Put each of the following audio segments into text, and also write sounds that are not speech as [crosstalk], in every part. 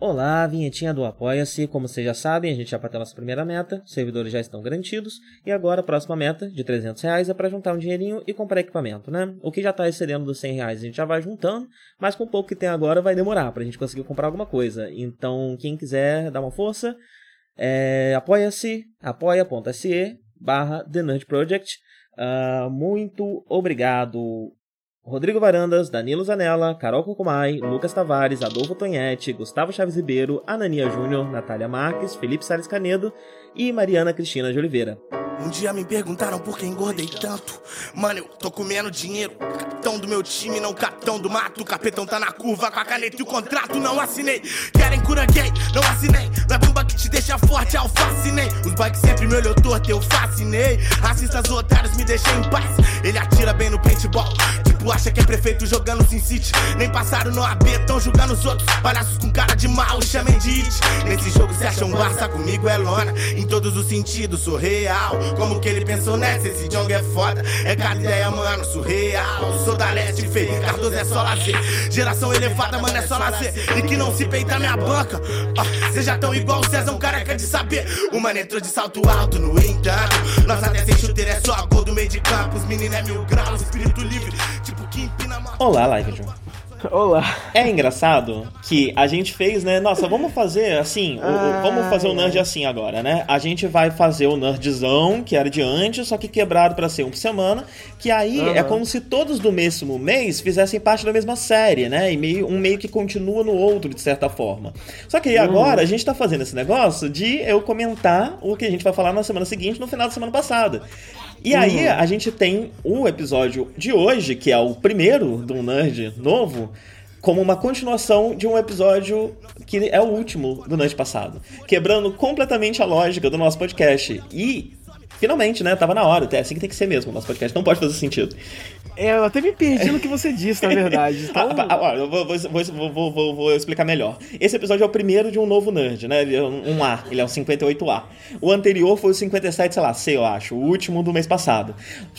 Olá, vinhetinha do Apoia-se. Como vocês já sabem, a gente já bateu nossa primeira meta, os servidores já estão garantidos, e agora a próxima meta, de 300 reais, é para juntar um dinheirinho e comprar equipamento, né? O que já está excedendo dos 100 reais a gente já vai juntando, mas com o pouco que tem agora vai demorar para a gente conseguir comprar alguma coisa. Então, quem quiser dar uma força, é, apoia-se, apoia.se barra The Nerd Project. Uh, muito obrigado Rodrigo Varandas, Danilo Zanella, Carol Cocumai, Lucas Tavares, Adolfo Tonhete, Gustavo Chaves Ribeiro, Anania Júnior, Natália Marques, Felipe Salles Canedo e Mariana Cristina de Oliveira. Um dia me perguntaram por que engordei tanto. Mano, eu tô comendo dinheiro. Capitão do meu time, não capitão do mato. O capitão tá na curva com a caneta e o contrato não assinei. Querem cura gay, não assinei. É bomba que te deixa forte, eu fascinei. Os bikes sempre me olhou torto, eu fascinei. Racistas otários me deixam em paz. Ele atira bem no paintball. Tipo, acha que é prefeito jogando Sin City. Nem passaram no AB, tão julgando os outros. Palhaços com cara de mal, chamem de it. Nesse jogo se acham Barça, comigo é lona. Em todos os sentidos, sou real. Como que ele pensou nessa? Esse Jong é foda. É cada ideia, mano, surreal. Sou da leste, feio. Cardoso é só lazer. Geração elevada, mano, é só lazer. E que não se peita minha banca. Ah, Cês já tão igual o César, um careca de saber. O mano entrou de salto alto, no entanto. Nós até sem chuteira é só gol do meio de campo. Os meninos é mil graus, espírito livre. Tipo Olá, Live John. Olá. É engraçado que a gente fez, né? Nossa, vamos fazer assim, o, vamos fazer o nerd assim agora, né? A gente vai fazer o nerdzão, que era de antes, só que quebrado para ser um por semana, que aí uhum. é como se todos do mesmo mês fizessem parte da mesma série, né? E meio, um meio que continua no outro, de certa forma. Só que aí agora uhum. a gente tá fazendo esse negócio de eu comentar o que a gente vai falar na semana seguinte, no final da semana passada. E uhum. aí a gente tem o episódio de hoje, que é o primeiro do Nerd novo, como uma continuação de um episódio que é o último do Nerd passado, quebrando completamente a lógica do nosso podcast. E finalmente, né? Tava na hora, é assim que tem que ser mesmo. O nosso podcast não pode fazer sentido. É, eu até me perdi no que você disse, na verdade. [laughs] Então... Ah, ah, eu vou, vou, vou, vou, explicar melhor. Esse episódio é o primeiro de um novo Nerd, né? Ele é um A, ele é um 58A. O anterior foi o 57, sei lá, C, eu acho, o último do mês passado.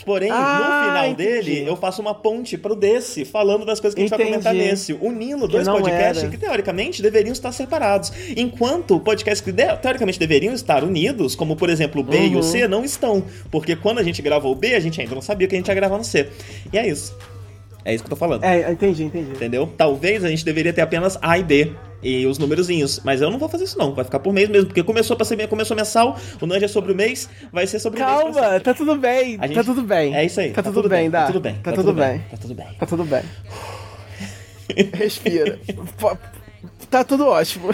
Porém, ah, no final entendi. dele, eu faço uma ponte pro desse, falando das coisas que a gente vai comentar nesse, unindo dois podcasts era. que teoricamente deveriam estar separados. Enquanto podcasts que teoricamente deveriam estar unidos, como por exemplo o B uhum. e o uhum. C, não estão. Porque quando a gente gravou o B, a gente ainda não sabia que a gente ia gravar no C. E é isso. É isso que eu tô falando. É, entendi, entendi. Entendeu? Talvez a gente deveria ter apenas A e B e os númerozinhos. Mas eu não vou fazer isso não, vai ficar por mês mesmo, porque começou para ser começou mensal, o Nanja é sobre o mês, vai ser sobre Calma, o mês. Calma, tá tudo bem. Gente... Tá tudo bem. É isso aí. Tá, tá tudo, tudo, bem, dá. Tá tudo bem. Tá, tá tudo bem. bem. Tá tudo bem. Tá tudo bem. Respira. [laughs] tá tudo ótimo.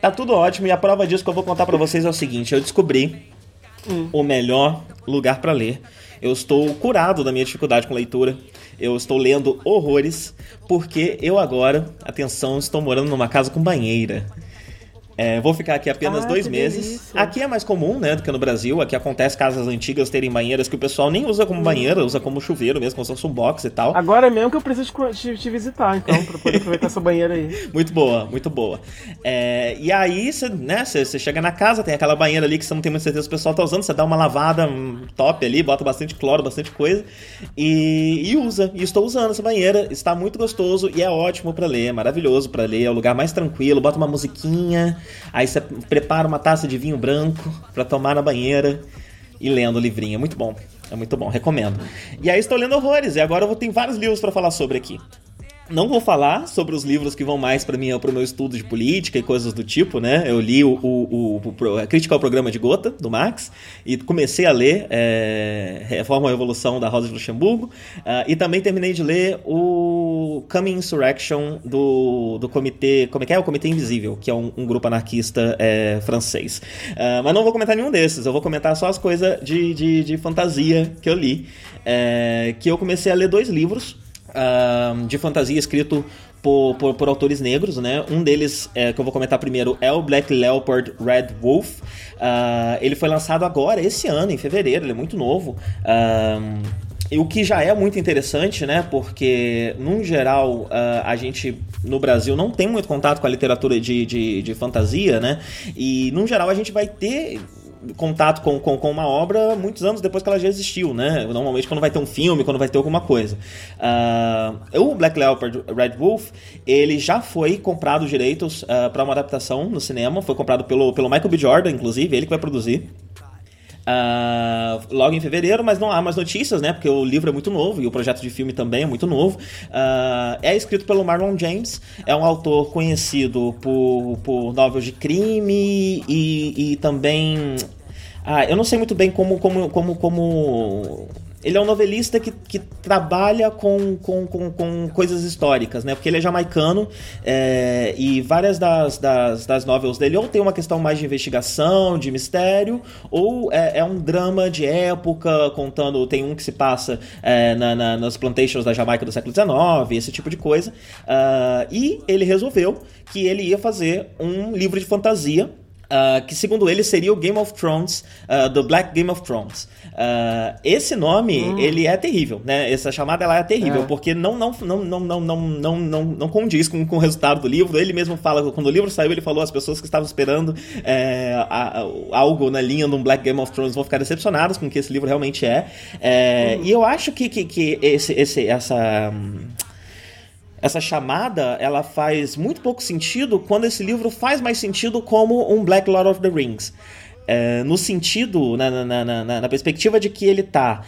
tá tudo ótimo e a prova disso que eu vou contar para vocês é o seguinte, eu descobri hum. o melhor lugar para ler eu estou curado da minha dificuldade com leitura. Eu estou lendo horrores, porque eu agora, atenção, estou morando numa casa com banheira. É, vou ficar aqui apenas ah, dois meses. Delícia. Aqui é mais comum, né, do que no Brasil. Aqui acontece casas antigas terem banheiras que o pessoal nem usa como banheira, usa como chuveiro mesmo, como se fosse um box e tal. Agora mesmo que eu preciso te, te visitar, então, pra poder aproveitar essa banheira aí. [laughs] Muito boa, muito boa. É, e aí, você né, chega na casa, tem aquela banheira ali que você não tem muita certeza que o pessoal tá usando, você dá uma lavada top ali, bota bastante cloro, bastante coisa e, e usa. E estou usando essa banheira, está muito gostoso e é ótimo para ler, é maravilhoso para ler, é o lugar mais tranquilo, bota uma musiquinha. Aí você prepara uma taça de vinho branco para tomar na banheira e lendo o livrinho. É muito bom. É muito bom, recomendo. E aí estou lendo horrores e agora eu vou ter vários livros para falar sobre aqui. Não vou falar sobre os livros que vão mais para mim para o meu estudo de política e coisas do tipo, né? Eu li o, o, o, a Crítica ao Programa de Gota, do Marx, e comecei a ler é, Reforma e Revolução da Rosa de Luxemburgo, uh, e também terminei de ler o Coming Insurrection do, do Comitê. Como é que é? O Comitê Invisível, que é um, um grupo anarquista é, francês. Uh, mas não vou comentar nenhum desses, eu vou comentar só as coisas de, de, de fantasia que eu li. É, que eu comecei a ler dois livros uh, de fantasia escrito por, por, por, autores negros, né? Um deles, é, que eu vou comentar primeiro, é o Black Leopard Red Wolf. Uh, ele foi lançado agora, esse ano, em fevereiro, ele é muito novo. Uh, o que já é muito interessante, né? Porque, num geral, uh, a gente no Brasil não tem muito contato com a literatura de, de, de fantasia, né? E, num geral, a gente vai ter contato com, com, com, uma obra muitos anos depois que ela já existiu, né? Normalmente quando vai ter um filme, quando vai ter alguma coisa. Uh, o Black Leopard Red Wolf, ele já foi comprado direitos uh, para uma adaptação no cinema, foi comprado pelo, pelo Michael B. Jordan, inclusive, ele que vai produzir. Uh, logo em fevereiro, mas não há mais notícias, né? Porque o livro é muito novo e o projeto de filme também é muito novo. Uh, é escrito pelo Marlon James, é um autor conhecido por, por novelas de crime e, e também. Ah, eu não sei muito bem como, como, como, como ele é um novelista que, que trabalha com, com, com, com coisas históricas, né? Porque ele é jamaicano é, e várias das, das, das novels dele ou tem uma questão mais de investigação, de mistério, ou é, é um drama de época, contando. Tem um que se passa é, na, na, nas plantations da Jamaica do século XIX, esse tipo de coisa. Uh, e ele resolveu que ele ia fazer um livro de fantasia Uh, que segundo ele seria o Game of Thrones, uh, do Black Game of Thrones. Uh, esse nome, hum. ele é terrível, né? Essa chamada ela é terrível, é. porque não, não, não, não, não, não, não, não, não condiz com, com o resultado do livro. Ele mesmo fala, quando o livro saiu, ele falou as pessoas que estavam esperando é, a, a, algo na linha de um Black Game of Thrones vão ficar decepcionadas com o que esse livro realmente é. é hum. E eu acho que, que, que esse, esse, essa... Hum, essa chamada ela faz muito pouco sentido quando esse livro faz mais sentido como um Black Lord of the Rings. É, no sentido, na, na, na, na perspectiva de que ele está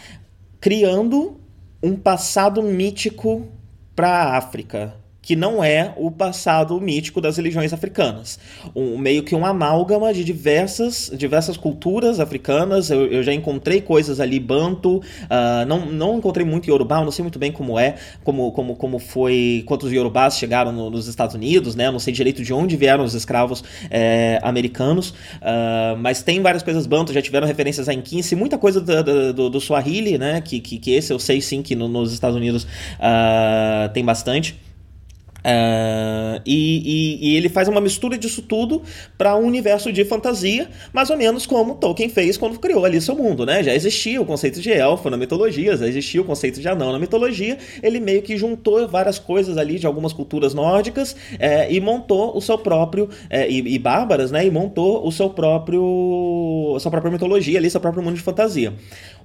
criando um passado mítico para a África que não é o passado mítico das religiões africanas. Um, meio que um amálgama de diversas, diversas culturas africanas. Eu, eu já encontrei coisas ali, banto, uh, não, não encontrei muito Yorubá, não sei muito bem como é, como, como, como foi, quantos Yorubás chegaram no, nos Estados Unidos, né? Eu não sei direito de onde vieram os escravos é, americanos, uh, mas tem várias coisas banto, já tiveram referências a Inquince, muita coisa do, do, do, Swahili, né? Que, que, que, esse eu sei sim que no, nos Estados Unidos uh, tem bastante. Uh, e, e, e, ele faz uma mistura disso tudo para um universo de fantasia, mais ou menos como Tolkien fez quando criou ali seu mundo, né? Já existia o conceito de elfo na mitologia, já existia o conceito de anão na mitologia. Ele meio que juntou várias coisas ali de algumas culturas nórdicas é, e montou o seu próprio é, e, e, bárbaras, né? E montou o seu próprio sua própria mitologia ali, seu próprio mundo de fantasia.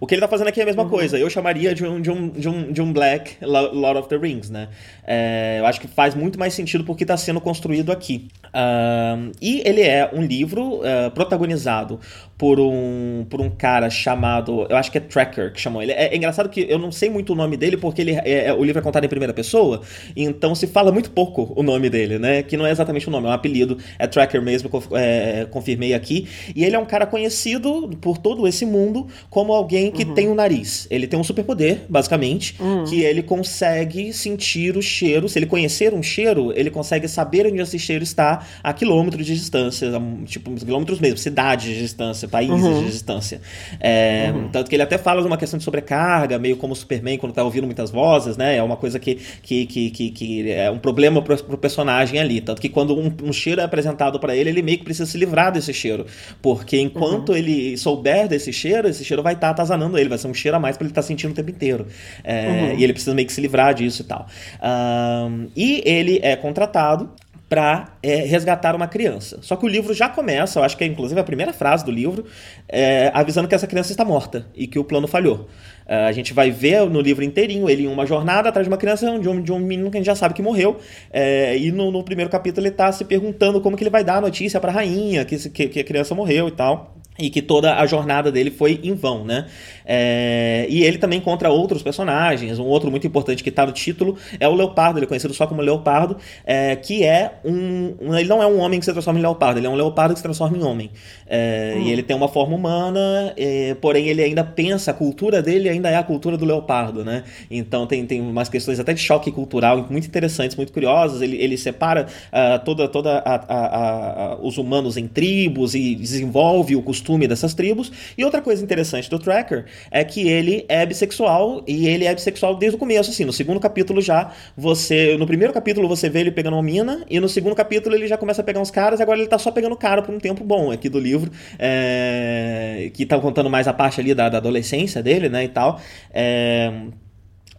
O que ele tá fazendo aqui é a mesma uhum. coisa. Eu chamaria de um, de um, de um, de um Black Lord of the Rings, né? É, eu acho que faz faz muito mais sentido porque está sendo construído aqui. Uh, e ele é um livro uh, protagonizado por um, por um cara chamado. Eu acho que é Tracker que chamou ele. É, é engraçado que eu não sei muito o nome dele, porque ele, é, é, o livro é contado em primeira pessoa, então se fala muito pouco o nome dele, né? Que não é exatamente o nome, é um apelido, é Tracker mesmo, é, confirmei aqui. E ele é um cara conhecido por todo esse mundo como alguém que uhum. tem um nariz. Ele tem um superpoder, basicamente, uhum. que ele consegue sentir o cheiro. Se ele conhecer um cheiro, ele consegue saber onde esse cheiro está a quilômetros de distância, tipo, quilômetros mesmo, cidades de distância países uhum. de distância. É, uhum. Tanto que ele até fala de uma questão de sobrecarga, meio como o Superman quando tá ouvindo muitas vozes, né? É uma coisa que, que, que, que, que é um problema pro, pro personagem ali. Tanto que quando um, um cheiro é apresentado para ele, ele meio que precisa se livrar desse cheiro. Porque enquanto uhum. ele souber desse cheiro, esse cheiro vai estar tá atazanando ele, vai ser um cheiro a mais para ele estar tá sentindo o tempo inteiro. É, uhum. E ele precisa meio que se livrar disso e tal. Um, e ele é contratado para é, resgatar uma criança. Só que o livro já começa, eu acho que é inclusive a primeira frase do livro, é, avisando que essa criança está morta e que o plano falhou. É, a gente vai ver no livro inteirinho ele em uma jornada atrás de uma criança, de um, de um menino que a gente já sabe que morreu. É, e no, no, primeiro capítulo ele está se perguntando como que ele vai dar a notícia para a rainha que, que, que a criança morreu e tal e que toda a jornada dele foi em vão, né? É, e ele também encontra outros personagens. Um outro muito importante que está no título é o Leopardo, ele é conhecido só como Leopardo, é, que é um, um, Ele não é um homem que se transforma em leopardo, ele é um leopardo que se transforma em homem. É, hum. E ele tem uma forma humana, é, porém ele ainda pensa, a cultura dele ainda é a cultura do leopardo, né? Então tem, tem umas questões até de choque cultural muito interessantes, muito curiosas. Ele, ele separa uh, toda, toda a, a, a, os humanos em tribos e desenvolve o costume dessas tribos. E outra coisa interessante do Tracker é que ele é bissexual e ele é bissexual desde o começo, assim. No segundo capítulo já, você. No primeiro capítulo você vê ele pegando uma mina, e no segundo capítulo ele já começa a pegar uns caras, e agora ele tá só pegando cara por um tempo bom aqui do livro, é, que tá contando mais a parte ali da, da adolescência dele, né, e tal. É,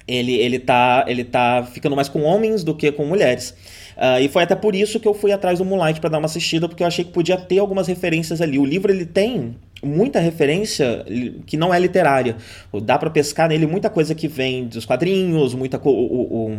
ele, ele, tá, ele tá ficando mais com homens do que com mulheres. Uh, e foi até por isso que eu fui atrás do Moonlight para dar uma assistida, porque eu achei que podia ter algumas referências ali. O livro ele tem muita referência que não é literária. Dá para pescar nele muita coisa que vem dos quadrinhos, muita o, o,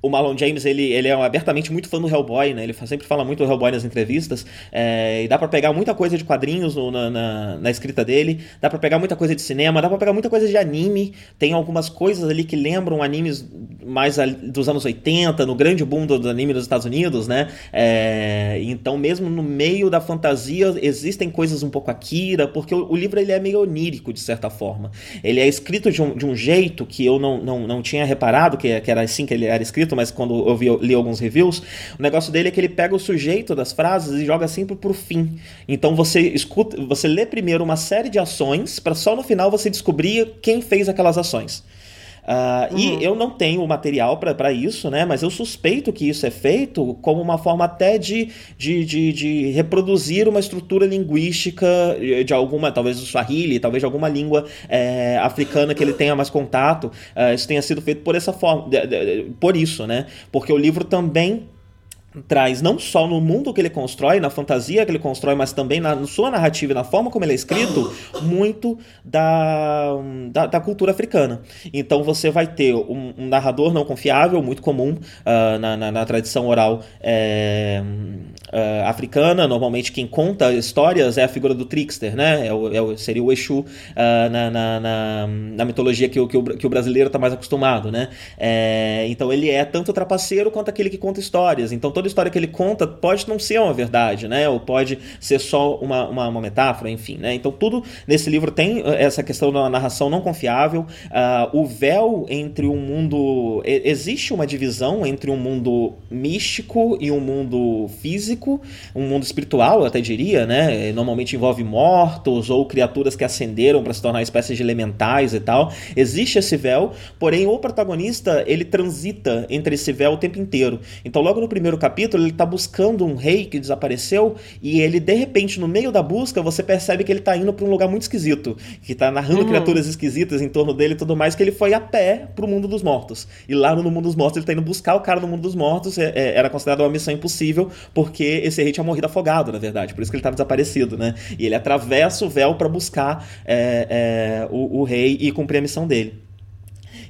o Marlon James, ele, ele é abertamente muito fã do Hellboy, né? Ele sempre fala muito do Hellboy nas entrevistas. É, e dá para pegar muita coisa de quadrinhos no, na, na, na, escrita dele. Dá para pegar muita coisa de cinema. Dá para pegar muita coisa de anime. Tem algumas coisas ali que lembram animes mais dos anos 80, no grande boom do, do anime dos Estados Unidos, né? É, então, mesmo no meio da fantasia, existem coisas um pouco Akira, porque o, o, livro ele é meio onírico, de certa forma. Ele é escrito de um, de um jeito que eu não, não, não tinha reparado, que, que era assim que ele era escrito mas quando eu vi, li alguns reviews, o negócio dele é que ele pega o sujeito das frases e joga sempre pro fim. Então você escuta, você lê primeiro uma série de ações para só no final você descobrir quem fez aquelas ações. Uh, uhum. E eu não tenho material para isso, né? Mas eu suspeito que isso é feito como uma forma até de, de, de, de reproduzir uma estrutura linguística de alguma, talvez do Swahili, talvez de alguma língua é, africana que ele tenha mais contato. Uh, isso tenha sido feito por essa forma, de, de, por isso, né? Porque o livro também traz não só no mundo que ele constrói, na fantasia que ele constrói, mas também na, na sua narrativa e na forma como ele é escrito, [gasps] muito da, da, da cultura africana. Então você vai ter um, um narrador não confiável, muito comum uh, na, na, na, tradição oral é, uh, africana. Normalmente quem conta histórias é a figura do trickster, né? É o, é o seria o Exu uh, na, na, na, mitologia que o, que o, que o brasileiro está mais acostumado, né? É, então ele é tanto trapaceiro quanto aquele que conta histórias. Então toda história que ele conta pode não ser uma verdade, né? Ou pode ser só uma, uma, uma metáfora, enfim, né? Então tudo nesse livro tem essa questão da narração não confiável. Uh, o véu entre um mundo... Existe uma divisão entre um mundo místico e um mundo físico físico, um mundo espiritual, eu até diria, né? Normalmente envolve mortos ou criaturas que ascenderam para se tornar espécies de elementais e tal. Existe esse véu, porém o protagonista ele transita entre esse véu o tempo inteiro. Então, logo no primeiro capítulo, ele está buscando um rei que desapareceu e ele, de repente, no meio da busca, você percebe que ele está indo para um lugar muito esquisito, que está narrando uhum. criaturas esquisitas em torno dele e tudo mais, que ele foi a pé para o mundo dos mortos. E lá no mundo dos mortos, ele está indo buscar o cara no mundo dos mortos, é, é, era considerado uma missão impossível, porque esse rei tinha morrido afogado, na verdade, por isso que ele estava desaparecido, né? E ele atravessa o véu para buscar é, é, o, o rei e cumprir a missão dele.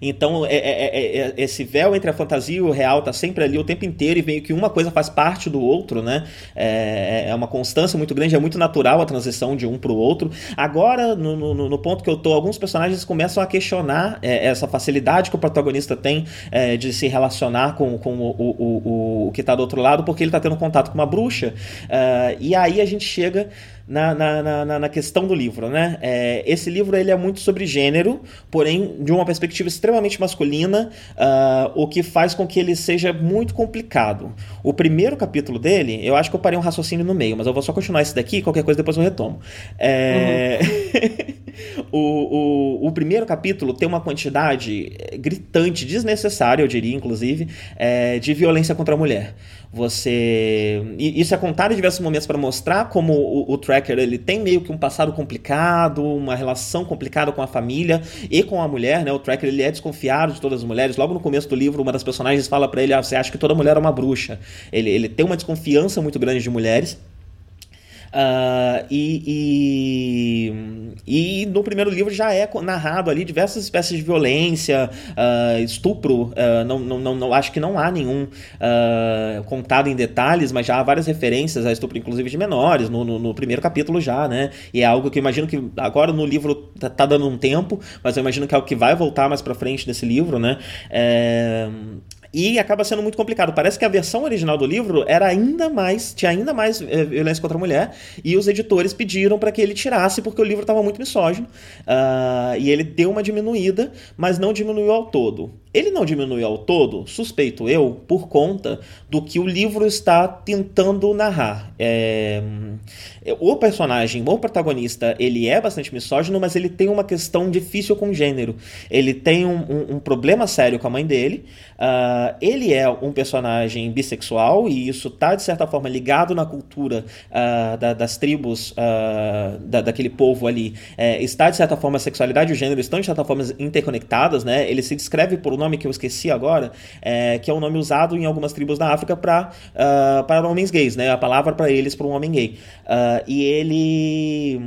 Então, é, é, é, esse véu entre a fantasia e o real tá sempre ali o tempo inteiro e meio que uma coisa faz parte do outro, né? É, uma constância muito grande, é muito natural a transição de um para o outro. Agora, no, no, no, ponto que eu tô, alguns personagens começam a questionar essa facilidade que o protagonista tem de se relacionar com, com o, o, o, o que está do outro lado, porque ele está tendo contato com uma bruxa. e aí a gente chega na, na, na, na questão do livro, né? É, esse livro ele é muito sobre gênero, porém de uma perspectiva extremamente masculina, uh, o que faz com que ele seja muito complicado. O primeiro capítulo dele, eu acho que eu parei um raciocínio no meio, mas eu vou só continuar esse daqui, qualquer coisa depois eu retomo. É... Uhum. [laughs] o, o, o, primeiro capítulo tem uma quantidade gritante, desnecessária, eu diria, inclusive, é, de violência contra a mulher. Você. Isso é contado em diversos momentos para mostrar como o, o, Tracker ele tem meio que um passado complicado, uma relação complicada com a família e com a mulher, né? O Tracker ele é desconfiado de todas as mulheres. Logo no começo do livro, uma das personagens fala para ele: ah, você acha que toda mulher é uma bruxa. Ele, ele tem uma desconfiança muito grande de mulheres. Uh, e, e, e, no primeiro livro já é narrado ali diversas espécies de violência, uh, estupro. Uh, não, não, não, acho que não há nenhum contado em detalhes, mas já há várias referências a estupro, inclusive de menores, no, no, no, primeiro capítulo já, né? E é algo que eu imagino que agora no livro tá, tá, dando um tempo, mas eu imagino que é algo que vai voltar mais pra frente nesse livro, né? É, e acaba sendo muito complicado. Parece que a versão original do livro era ainda mais, tinha ainda mais é, violência contra a mulher, e os editores pediram para que ele tirasse porque o livro estava muito misógino. Uh, e ele deu uma diminuída, mas não diminuiu ao todo. Ele não diminuiu ao todo, suspeito eu, por conta do que o livro está tentando narrar. É... O personagem, o protagonista, ele é bastante misógino, mas ele tem uma questão difícil com gênero. Ele tem um, um, um problema sério com a mãe dele. Uh, ele é um personagem bissexual e isso está, de certa forma, ligado na cultura uh, da, das tribos uh, da, daquele povo ali. É, está, de certa forma, a sexualidade e o gênero estão, de certa forma, interconectadas. Né? Ele se descreve por nome que eu esqueci agora, é, que é um nome usado em algumas tribos da África para uh, para homens gays, né? A palavra para eles para um homem gay. Uh, e ele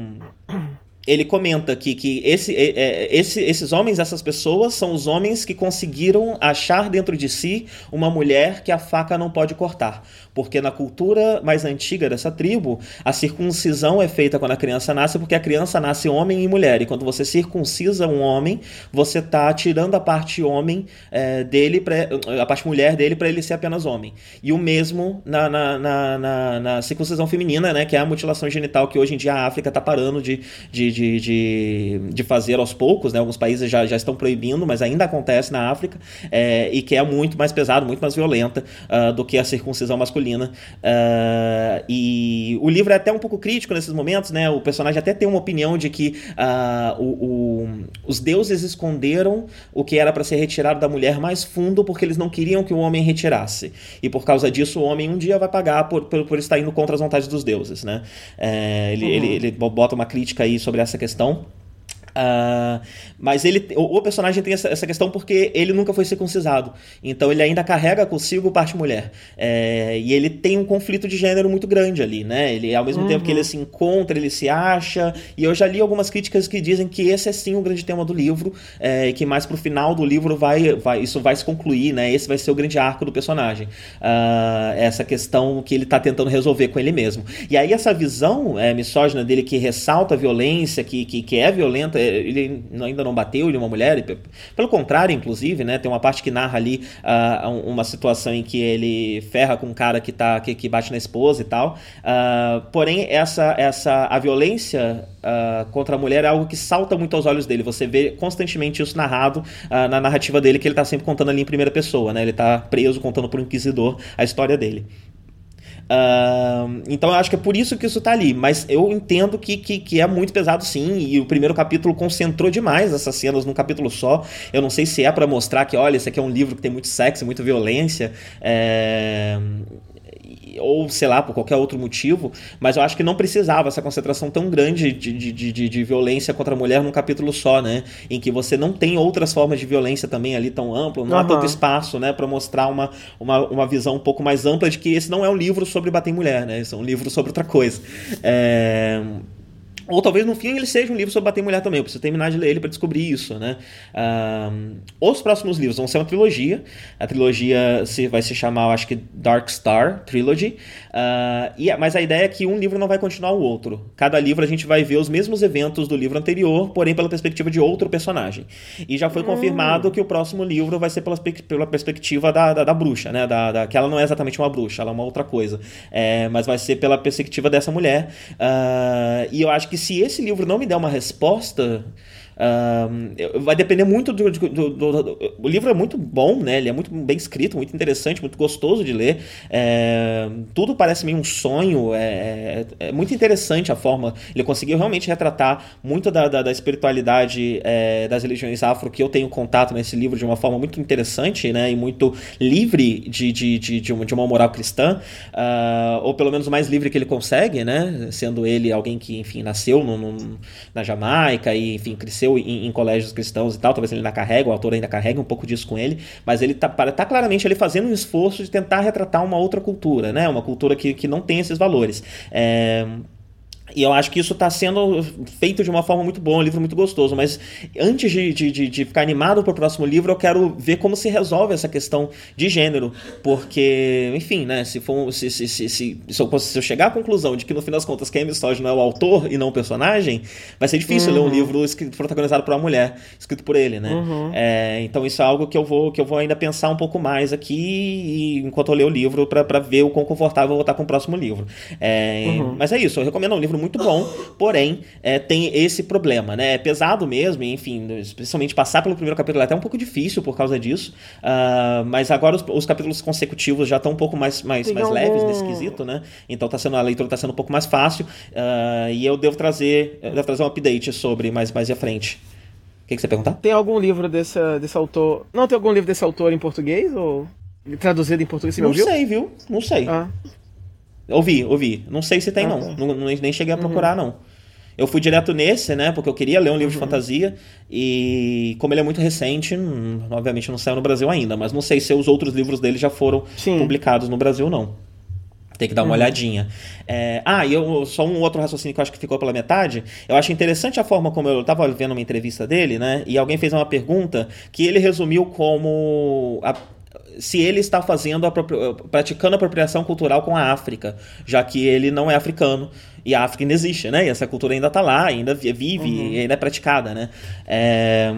ele comenta aqui que esse, é, é, esse, esses homens, essas pessoas, são os homens que conseguiram achar dentro de si uma mulher que a faca não pode cortar. Porque na cultura mais antiga dessa tribo, a circuncisão é feita quando a criança nasce, porque a criança nasce homem e mulher. E quando você circuncisa um homem, você está tirando a parte homem é, dele, pra, a parte mulher dele, para ele ser apenas homem. E o mesmo na, na, na, na, na circuncisão feminina, né, que é a mutilação genital que hoje em dia a África está parando de, de, de, de, de, fazer aos poucos. Né? Alguns países já, já estão proibindo, mas ainda acontece na África, é, e que é muito mais pesado, muito mais violenta uh, do que a circuncisão masculina masculina. Uh, e o livro é até um pouco crítico nesses momentos, né? O personagem até tem uma opinião de que uh, o, o, os deuses esconderam o que era para ser retirado da mulher mais fundo porque eles não queriam que o homem retirasse. E por causa disso, o homem um dia vai pagar por, por, por estar indo contra as vontades dos deuses, né? É, ele, uhum. ele, ele bota uma crítica aí sobre essa questão. Uh, mas ele, o, o, personagem tem essa, essa, questão porque ele nunca foi circuncisado. Então ele ainda carrega consigo parte mulher. É, e ele tem um conflito de gênero muito grande ali, né? Ele, ao mesmo uhum. tempo que ele se encontra, ele se acha. E eu já li algumas críticas que dizem que esse é sim o grande tema do livro. É, e que mais pro final do livro vai, vai, isso vai se concluir, né? Esse vai ser o grande arco do personagem. Uh, essa questão que ele tá tentando resolver com ele mesmo. E aí essa visão é, misógina dele que ressalta a violência, que, que, que é violenta ele ainda não bateu em uma mulher, pelo contrário, inclusive, né? Tem uma parte que narra ali uh, uma situação em que ele ferra com um cara que, tá, que, que bate na esposa e tal. Uh, porém, essa, essa, a violência uh, contra a mulher é algo que salta muito aos olhos dele. Você vê constantemente isso narrado na narrativa dele, que ele está sempre contando ali em primeira pessoa, né? Ele está preso contando um inquisidor a história dele. Uh, então eu acho que é por isso que isso tá ali. Mas eu entendo que, que, que, é muito pesado sim. E o primeiro capítulo concentrou demais essas cenas num capítulo só. Eu não sei se é para mostrar que, olha, esse aqui é um livro que tem muito sexo, muita violência. É ou sei lá, por qualquer outro motivo, mas eu acho que não precisava essa concentração tão grande de, de, de, de, violência contra a mulher num capítulo só, né? Em que você não tem outras formas de violência também ali tão amplo, não uhum. há tanto espaço, né, para mostrar uma, uma, uma visão um pouco mais ampla de que esse não é um livro sobre bater em mulher, né? Esse é um livro sobre outra coisa. É ou talvez no fim ele seja um livro sobre bater mulher também. Eu preciso terminar de ler ele para descobrir isso, né? Um, os próximos livros vão ser uma trilogia. A trilogia se, vai se chamar, eu acho que Dark Star Trilogy. Uh, e, mas a ideia é que um livro não vai continuar o outro. Cada livro a gente vai ver os mesmos eventos do livro anterior, porém pela perspectiva de outro personagem. E já foi hum. confirmado que o próximo livro vai ser pela, pela perspectiva da, da, da bruxa, né? Da, da, que ela não é exatamente uma bruxa, ela é uma outra coisa. É, mas vai ser pela perspectiva dessa mulher. Uh, e eu acho que se esse livro não me der uma resposta, vai depender muito do, do, do, do, O livro é muito bom, né? Ele é muito bem escrito, muito interessante, muito gostoso de ler. É, tudo parece meio um sonho. É, é, é, muito interessante a forma. Ele conseguiu realmente retratar muito da, da, da espiritualidade é, das religiões afro que eu tenho contato nesse livro de uma forma muito interessante, né? E muito livre de, de, de, de, uma, de uma moral cristã. Uh, ou pelo menos mais livre que ele consegue, né? Sendo ele alguém que, enfim, nasceu no, no, na Jamaica e, enfim, cresceu cresceu em, em, colégios cristãos e tal, talvez ele ainda carregue, o autor ainda carregue um pouco disso com ele, mas ele tá, tá claramente ali fazendo um esforço de tentar retratar uma outra cultura, né? Uma cultura que, que não tem esses valores. É, e eu acho que isso está sendo feito de uma forma muito boa, um livro muito gostoso. Mas antes de, de, de ficar animado para o próximo livro, eu quero ver como se resolve essa questão de gênero. Porque, enfim, né? Se, for, se, se, se, se, se, eu, se eu chegar à conclusão de que no fim das contas quem é misógino é o autor e não o personagem, vai ser difícil uhum. ler um uhum. livro escrito, protagonizado por uma mulher, escrito por ele, né? Uhum. É, então isso é algo que eu vou que eu vou ainda pensar um pouco mais aqui enquanto eu ler o livro para ver o quão confortável eu vou estar com o próximo livro. É, uhum. Mas é isso, eu recomendo um livro muito bom, porém é, tem esse problema, né? É pesado mesmo, enfim, especialmente passar pelo primeiro capítulo é até um pouco difícil por causa disso, uh, mas agora os, os, capítulos consecutivos já estão um pouco mais, mais, mais algum... leves nesse quesito, né? Então tá sendo, a leitura está sendo um pouco mais fácil uh, e eu devo trazer, eu devo trazer um update sobre mais, mais à frente. O que, que você perguntar? Tem algum livro desse, desse autor. Não tem algum livro desse autor em português? Ou traduzido em português? Você não sei, viu? Não sei. Ah. Ouvi, ouvi. Não sei se tem, ah, não. Tá. não. Nem cheguei a procurar, uhum. não. Eu fui direto nesse, né? Porque eu queria ler um livro uhum. de fantasia. E como ele é muito recente, hum, obviamente não saiu no Brasil ainda, mas não sei se os outros livros dele já foram Sim. publicados no Brasil, não. Tem que dar uma uhum. olhadinha. É, ah, e eu, só um outro raciocínio que eu acho que ficou pela metade. Eu acho interessante a forma como eu estava vendo uma entrevista dele, né? E alguém fez uma pergunta que ele resumiu como. A, se ele está fazendo a, praticando apropriação cultural com a África, já que ele não é africano e a África ainda existe, né? E essa cultura ainda está lá, ainda vive, uhum. ainda é praticada, né? É,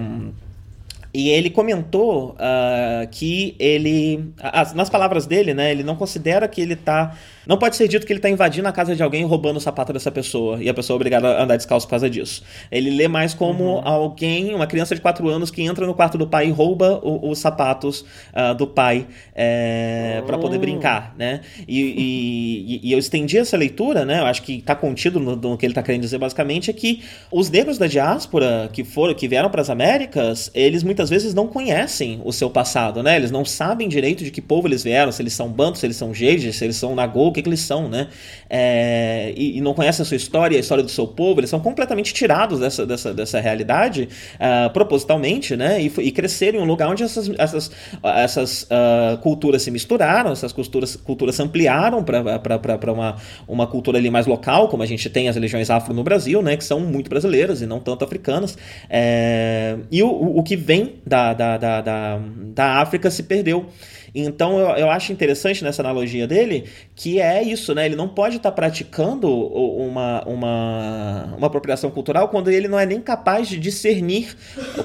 e ele comentou uh, que ele, nas palavras dele, né, ele não considera que ele está não pode ser dito que ele está invadindo a casa de alguém e roubando o sapato dessa pessoa e a pessoa é obrigada a andar descalço por causa disso. Ele lê mais como uhum. alguém, uma criança de 4 anos que entra no quarto do pai e rouba o, os sapatos uh, do pai é, para poder oh. brincar, né? E, e, e, eu estendi essa leitura, né? Eu acho que está contido no, no, que ele está querendo dizer basicamente é que os negros da diáspora que foram, que vieram para as Américas, eles muitas vezes não conhecem o seu passado, né? Eles não sabem direito de que povo eles vieram, se eles são bantos, se eles são jejes, se eles são nagô, que, que eles são, né? É, e, e, não conhecem a sua história, a história do seu povo, eles são completamente tirados dessa, dessa, dessa realidade uh, propositalmente, né? E, e cresceram em um lugar onde essas, essas, essas uh, culturas se misturaram, essas culturas, culturas se ampliaram para uma, uma cultura ali mais local, como a gente tem as religiões afro no Brasil, né? Que são muito brasileiras e não tanto africanas. É, e o, o que vem da, da, da, da, da África se perdeu. Então eu, eu acho interessante nessa analogia dele que é isso, né? Ele não pode estar tá praticando uma, uma, uma apropriação cultural quando ele não é nem capaz de discernir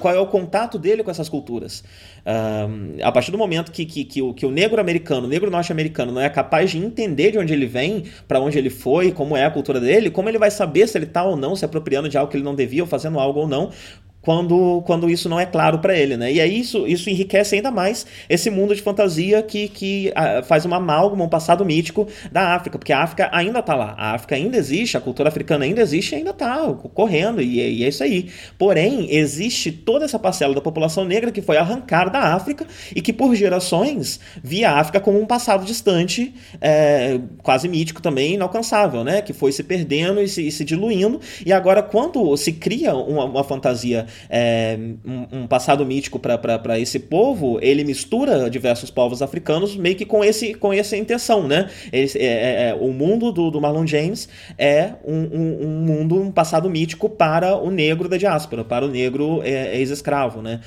qual é o contato dele com essas culturas. Um, a partir do momento que, que, que, o, que o negro americano, o negro norte-americano, não é capaz de entender de onde ele vem, para onde ele foi, como é a cultura dele, como ele vai saber se ele está ou não se apropriando de algo que ele não devia, ou fazendo algo ou não, quando, quando isso não é claro para ele, né? E aí isso, isso enriquece ainda mais esse mundo de fantasia que, que uh, faz uma amálgama, um passado mítico da África, porque a África ainda tá lá, a África ainda existe, a cultura africana ainda existe ainda tá correndo, e, e, é isso aí. Porém, existe toda essa parcela da população negra que foi arrancada da África e que por gerações via a África como um passado distante, é, quase mítico também, inalcançável, né? Que foi se perdendo e se, e se diluindo, e agora quando se cria uma, uma fantasia é, um, um, passado mítico para esse povo, ele mistura diversos povos africanos meio que com, esse, com essa intenção, né? É, é, é, o mundo do, do, Marlon James é um, um, um, mundo, um passado mítico para o negro da diáspora, para o negro é, ex-escravo, né?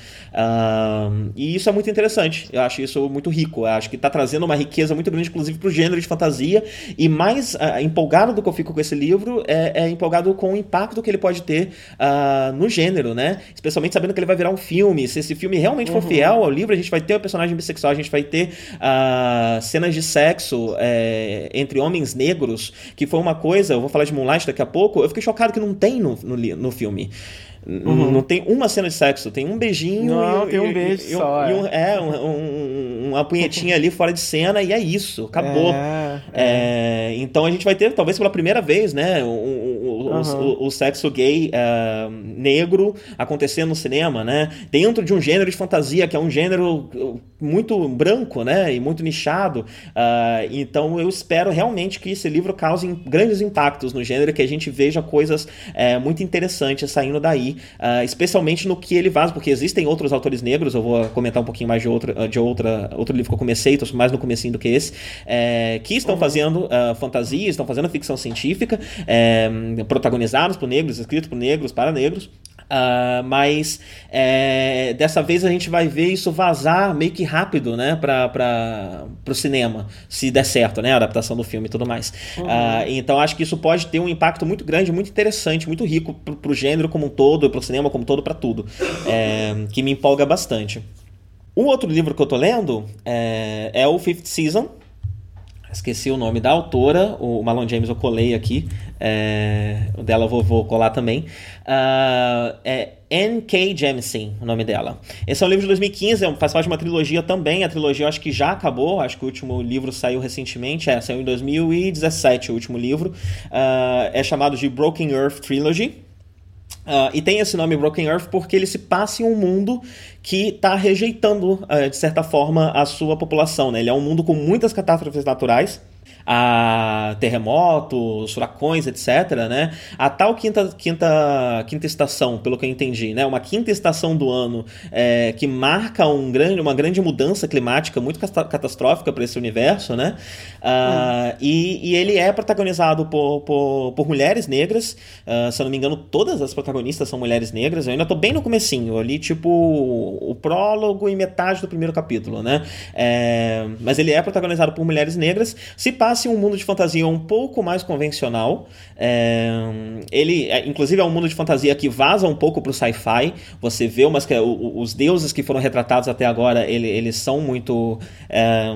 e isso é muito interessante, eu acho isso muito rico, eu acho que está trazendo uma riqueza muito grande, inclusive, para o gênero de fantasia, e mais uh, empolgado do que eu fico com esse livro é, é empolgado com o impacto que ele pode ter uh, no gênero, né? Especialmente sabendo que ele vai virar um filme. Se esse filme realmente for uhum. fiel ao livro, a gente vai ter o um personagem bissexual, a gente vai ter uh, cenas de sexo é, entre homens negros, que foi uma coisa, eu vou falar de Moonlight daqui a pouco, eu fiquei chocado que não tem no, no, no filme. Uhum. Não tem uma cena de sexo, tem um beijinho. Não, e, tem um beijo e, só. E um, é, um, um, uma punhetinha ali fora de cena e é isso, acabou. É, é. É, então a gente vai ter, talvez pela primeira vez, né, o, o, uhum. o, o sexo gay uh, negro acontecendo no cinema, né? Dentro de um gênero de fantasia, que é um gênero muito branco, né? E muito nichado. Uh, então eu espero realmente que esse livro cause grandes impactos no gênero, que a gente veja coisas é, muito interessantes saindo daí uh, especialmente no que ele vaza, porque existem outros autores negros, eu vou comentar um pouquinho mais de, outra, de outra, outro livro que eu comecei, estou mais no comecinho do que esse, é, que estão uhum. fazendo uh, fantasia, estão fazendo ficção científica, é, protagonizados por negros, escritos por negros, para negros, Uh, mas é, dessa vez a gente vai ver isso vazar meio que rápido, né, para o cinema, se der certo, né, a adaptação do filme e tudo mais. Uhum. Uh, então acho que isso pode ter um impacto muito grande, muito interessante, muito rico para o gênero como um todo, para o cinema como um todo, para tudo, é, que me empolga bastante. Um outro livro que eu tô lendo é, é o Fifth Season, Esqueci o nome da autora, o Malon James eu colei aqui, é, o dela eu vou, vou colar também. Uh, é N.K. Jemisin, o nome dela. Esse é um livro de 2015, é faz parte de uma trilogia também. A trilogia eu acho que já acabou, acho que o último livro saiu recentemente, é, saiu em 2017 o último livro. Uh, é chamado de Broken Earth Trilogy. Uh, e tem esse nome Broken Earth porque ele se passa em um mundo que está rejeitando, uh, de certa forma, a sua população. Né? Ele é um mundo com muitas catástrofes naturais. A terremotos, furacões, etc., né? A tal quinta, quinta, quinta estação, pelo que eu entendi, né? Uma quinta estação do ano é, que marca um grande, uma grande mudança climática muito catastrófica para esse universo, né? Uh, e, e, ele é protagonizado por, por, por mulheres negras, uh, se eu não me engano, todas as protagonistas são mulheres negras. Eu ainda tô bem no comecinho, ali tipo o prólogo e metade do primeiro capítulo, né? É, mas ele é protagonizado por mulheres negras. Se passa em um mundo de fantasia um pouco mais convencional. É, ele, é, inclusive, é um mundo de fantasia que vaza um pouco pro sci-fi. Você vê umas os deuses que foram retratados até agora, ele, eles são muito é,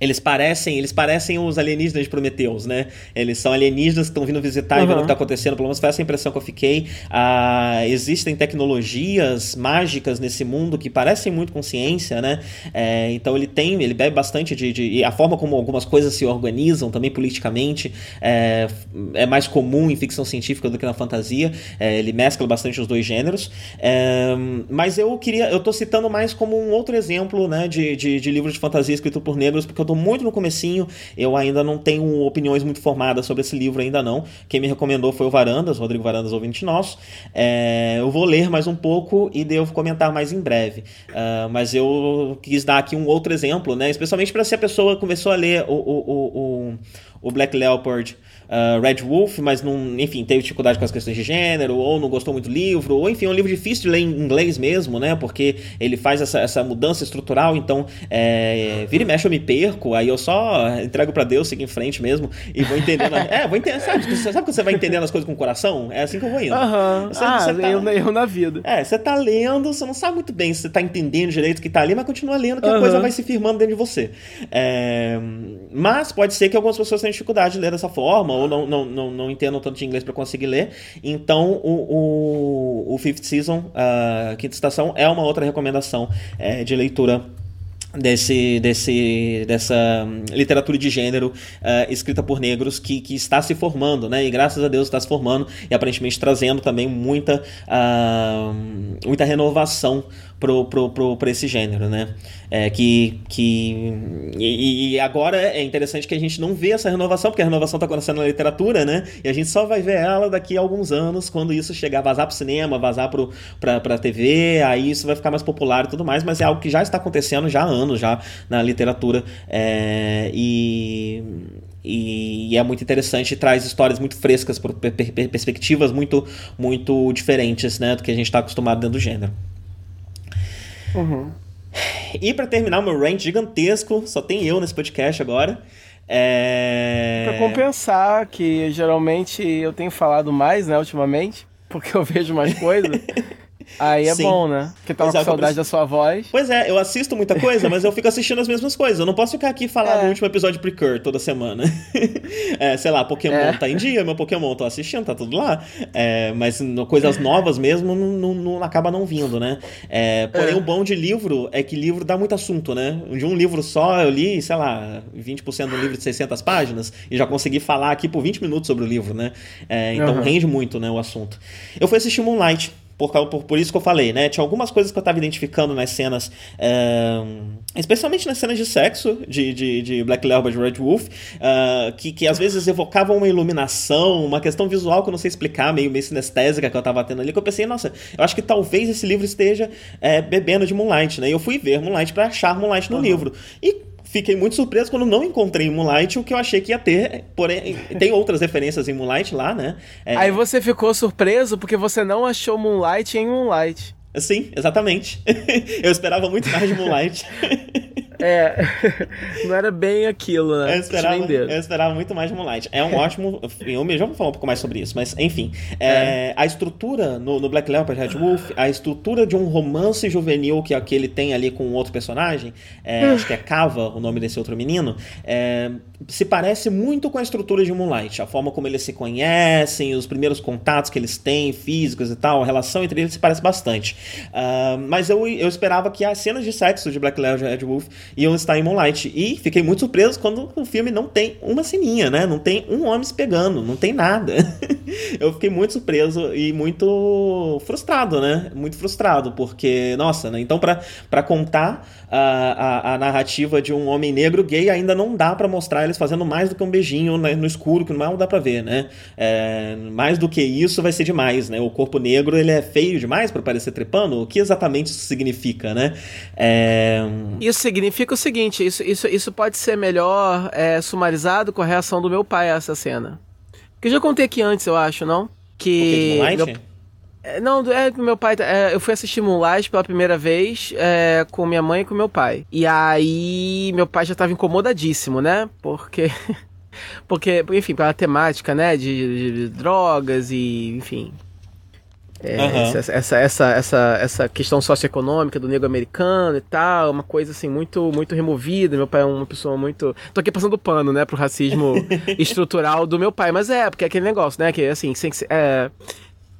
eles parecem, eles parecem os alienígenas de Prometheus, né? Eles são alienígenas que estão vindo visitar uhum. e vendo o que está acontecendo. Pelo menos foi essa a impressão que eu fiquei. Ah, existem tecnologias mágicas nesse mundo que parecem muito com ciência, né? É, então ele tem, ele bebe bastante de, de, E a forma como algumas coisas se organizam também politicamente é, é mais comum em ficção científica do que na fantasia. É, ele mescla bastante os dois gêneros. É, mas eu queria. Eu tô citando mais como um outro exemplo, né? De, de, de livro de fantasia escrito por negros, porque eu tô muito no comecinho, eu ainda não tenho opiniões muito formadas sobre esse livro ainda não. Quem me recomendou foi o Varandas, Rodrigo Varandas, ouvinte nosso. É, eu vou ler mais um pouco e devo comentar mais em breve. Uh, mas eu quis dar aqui um outro exemplo, né? Especialmente para se a pessoa começou a ler o, o, o, o Black Leopard uh, Red Wolf, mas não, enfim, teve dificuldade com as questões de gênero, ou não gostou muito do livro, ou enfim, é um livro difícil de ler em inglês mesmo, né? Porque ele faz essa, essa mudança estrutural, então é, vira e mexe eu me perco, aí eu só entrego para Deus, sigo em frente mesmo, e vou entendendo. [laughs] é, vou entender, sabe? Você sabe quando você vai entendendo as coisas com o coração? É assim que eu vou indo. Aham. Você, ah, você tá, eu, eu na vida. É, você tá lendo, você não sabe muito bem se você tá entendendo direito o que tá ali, mas continua lendo que a coisa vai se firmando dentro de você. É, mas pode ser que algumas pessoas tenham dificuldade de ler dessa forma, ou não, não, não, não tanto de inglês para conseguir ler. Então, o, o, o Fifth Season, a Quinta Estação, é uma outra recomendação é, de leitura desse, desse, dessa literatura de gênero uh, escrita por negros que, que está se formando, né? E graças a Deus está se formando e aparentemente trazendo também muita, uh, muita renovação pro, pro, pro, esse gênero, né? É, que, que e, e, agora é interessante que a gente não vê essa renovação, porque a renovação está acontecendo na literatura, né? E a gente só vai ver ela daqui a alguns anos, quando isso chegar, vazar pro cinema, vazar pro, pra, pra TV, aí isso vai ficar mais popular e tudo mais, mas é algo que já está acontecendo já há anos, já na literatura. É, e, e, é muito interessante traz histórias muito frescas, perspectivas muito, muito diferentes né, do que a gente está acostumado dentro do gênero. Uhum. E para terminar o meu rant gigantesco, só tem eu nesse podcast agora. É... Pra compensar, que geralmente eu tenho falado mais, né, ultimamente, [laughs] porque eu vejo mais coisas. [laughs] Aí é Sim. bom, né? Porque tava Exato, com saudade da sua voz. Pois é, eu assisto muita coisa, mas eu fico assistindo as mesmas coisas. Eu não posso ficar aqui falando é. no último episódio de Precure toda semana. [laughs] é, sei lá, Pokémon é. tá em dia, meu Pokémon tô assistindo, tá tudo lá. É, mas no, coisas novas mesmo não, não, não, acaba não vindo, né? É, porém, é. o bom de livro é que livro dá muito assunto, né? De um livro só, eu li, sei lá, 20% de um livro de 600 páginas e já consegui falar aqui por 20 minutos sobre o livro, né? então uhum. rende muito, né, o assunto. Eu fui assistir Moonlight. Por, por, por, isso que eu falei, né? Tinha algumas coisas que eu tava identificando nas cenas, especialmente nas cenas de sexo de, de, de Black Leopard e Red Wolf, uh, que, que às vezes evocavam uma iluminação, uma questão visual que eu não sei explicar, meio, meio sinestésica que eu tava tendo ali, que eu pensei, nossa, eu acho que talvez esse livro esteja é, bebendo de Moonlight, né? E eu fui ver Moonlight para achar Moonlight no uhum. livro. E fiquei muito surpreso quando não encontrei Moonlight o que eu achei que ia ter. Porém, tem outras referências em Moonlight lá, né? É... Aí você ficou surpreso porque você não achou Moonlight em Moonlight. Sim, exatamente. [laughs] eu esperava muito mais de Moonlight. É, [laughs] não era bem aquilo, né? Eu esperava, eu esperava muito mais de Moonlight. É um [laughs] ótimo filme, já vou falar um pouco mais sobre isso, mas enfim. É, é. A estrutura no, no, Black Leopard Red Wolf, a estrutura de um romance juvenil que, que ele tem ali com outro personagem, é, acho que é Kava, o nome desse outro menino, é, se parece muito com a estrutura de Moonlight. A forma como eles se conhecem, os primeiros contatos que eles têm, físicos e tal, a relação entre eles se parece bastante. Uh, mas eu, eu esperava que as cenas de sexo de Black Leopard Red Wolf iam estar em Moonlight. E fiquei muito surpreso quando o filme não tem uma sininha, né? Não tem um homem se pegando, não tem nada. [laughs] eu fiquei muito surpreso e muito frustrado, né? Muito frustrado, porque, nossa, né? Então, para contar a, a, a, narrativa de um homem negro gay, ainda não dá para mostrar eles fazendo mais do que um beijinho né, no escuro, que não dá pra ver, né? É, mais do que isso vai ser demais, né? O corpo negro, ele é feio demais para parecer trepando? O que exatamente isso significa, né? É... Isso significa o seguinte, isso, isso, isso pode ser melhor é, sumarizado com a reação do meu pai a essa cena. Que eu já contei aqui antes, eu acho, não? Que. É, não, é que meu pai. É, eu fui assistir Moonlight pela primeira vez é, com minha mãe e com meu pai. E aí, meu pai já tava incomodadíssimo, né? Porque. [laughs] porque, enfim, pela temática, né? De, de, de drogas e, enfim, é, uhum. essa, essa, essa, essa, essa questão socioeconômica do negro americano e tal, uma coisa assim muito muito removida. Meu pai é uma pessoa muito. Tô aqui passando pano, né, pro racismo [laughs] estrutural do meu pai, mas é, porque é aquele negócio, né, que assim, sem, é,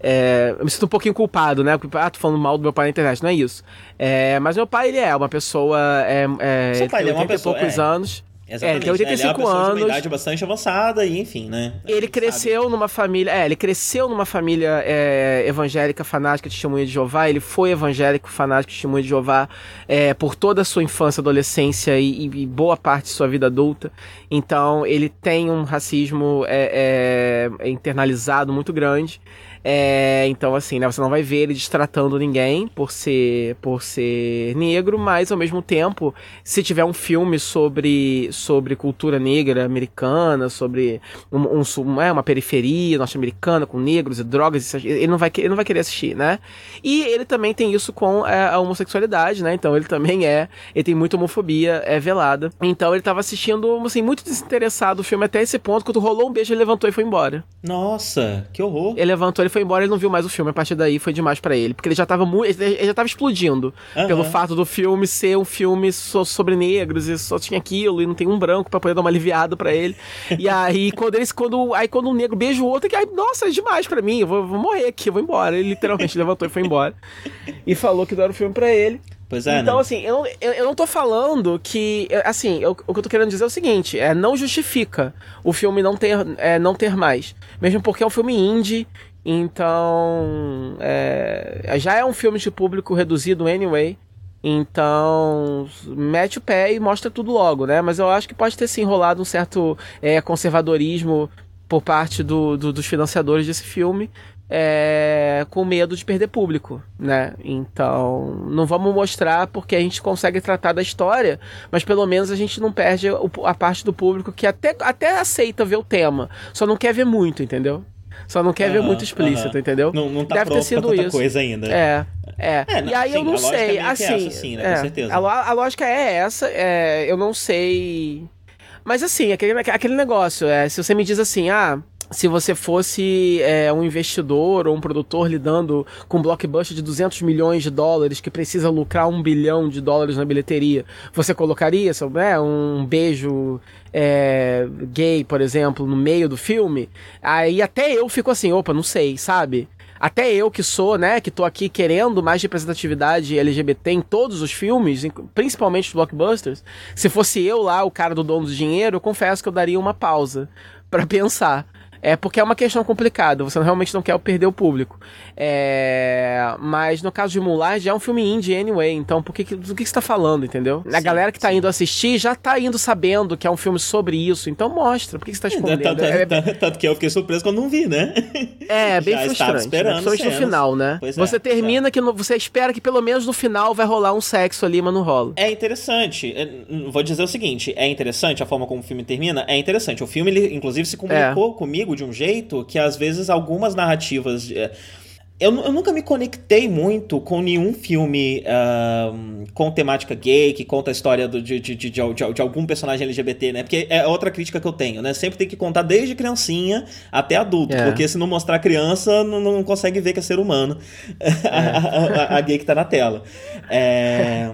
é, eu me sinto um pouquinho culpado, né? Porque, ah, tô falando mal do meu pai na internet, não é isso. É, mas meu pai, ele é uma pessoa. É, é, Seu pai, ele é uma pessoa. poucos é. anos. Exatamente. É, ele tem 85 ele é anos. De uma idade bastante avançada e, enfim, né? Ele cresceu sabe. numa família. É, ele cresceu numa família é, evangélica fanática de testemunha de Jeová. Ele foi evangélico fanático de testemunha de Jeová é, por toda a sua infância, adolescência e, e, boa parte de sua vida adulta. Então, ele tem um racismo é, é, internalizado muito grande. É, então, assim, né, você não vai ver ele destratando ninguém por ser, por ser negro, mas ao mesmo tempo, se tiver um filme sobre, sobre cultura negra americana, sobre um, um, é, uma periferia norte-americana com negros e drogas, ele não, vai, ele não vai querer assistir, né? E ele também tem isso com é, a homossexualidade, né? Então ele também é, ele tem muita homofobia, é velada. Então ele tava assistindo, assim, muito desinteressado o filme até esse ponto, quando rolou um beijo, ele levantou e foi embora. Nossa, que horror. Ele levantou, ele foi embora, ele não viu mais o filme. A partir daí foi demais para ele. Porque ele já tava muito. Ele já tava explodindo. Uhum. Pelo fato do filme ser um filme so, sobre negros e só tinha aquilo e não tem um branco para poder dar uma aliviada para ele. e aí, [laughs] quando eles. Quando, aí quando um negro beija o outro, que aí, nossa, é demais para mim. Eu vou, vou, morrer aqui, eu vou embora. Ele literalmente levantou e foi embora. E falou que não era o filme para ele. Pois é, então, né? assim, eu, eu, eu, não tô falando que. Assim, eu, o que eu tô querendo dizer é o seguinte: é, não justifica o filme não ter, é, não ter mais. Mesmo porque é um filme indie então, é, já é um filme de público reduzido anyway. Então, mete o pé e mostra tudo logo, né? Mas eu acho que pode ter se enrolado um certo é, conservadorismo por parte do, do, dos financiadores desse filme, é, com medo de perder público, né? Então, não vamos mostrar porque a gente consegue tratar da história, mas pelo menos a gente não perde a parte do público que até, até aceita ver o tema, só não quer ver muito, entendeu? Só não quer ver muito explícito, entendeu? Não, não tá Deve ter sido isso. coisa ainda. É. É. é e aí sim, eu não sei, assim, é essa, sim, né, é, com certeza. A, a, lógica é essa, é, eu não sei. Mas assim, aquele, aquele negócio, é, se você me diz assim, ah, se você fosse é, um investidor ou um produtor lidando com um blockbuster de 200 milhões de dólares que precisa lucrar um bilhão de dólares na bilheteria, você colocaria né, um beijo é, gay, por exemplo, no meio do filme? Aí até eu fico assim, opa, não sei, sabe? Até eu que sou, né, que tô aqui querendo mais representatividade LGBT em todos os filmes, principalmente os blockbusters, se fosse eu lá, o cara do dono do dinheiro, eu confesso que eu daria uma pausa para pensar. É porque é uma questão complicada, você realmente não quer perder o público. É... Mas no caso de Mulan, já é um filme indie anyway, então por que, do que você tá falando, entendeu? Sim, a galera que tá sim. indo assistir já tá indo sabendo que é um filme sobre isso, então mostra, por que, você tá escondendo? Tanto, é, tanto, tanto, que eu fiquei surpreso quando não vi, né? É, [laughs] bem já frustrante. Né? Esperando né? Principalmente no final, né? Pois você é, termina é. que no, você espera que pelo menos no final vai rolar um sexo ali, mas não rola. É interessante. É, vou dizer o seguinte, é interessante a forma como o filme termina? É interessante. O filme, ele, inclusive, se comunicou é. De um jeito que às vezes algumas narrativas. Eh, eu, eu nunca me conectei muito com nenhum filme uh, com temática gay, que conta a história do, de, de, de, de, de algum personagem LGBT, né? Porque é outra crítica que eu tenho, né? Sempre tem que contar desde criancinha até adulto, é. porque se não mostrar criança, não, não consegue ver que é ser humano [laughs] é. a, a, a, gay que tá na tela. É.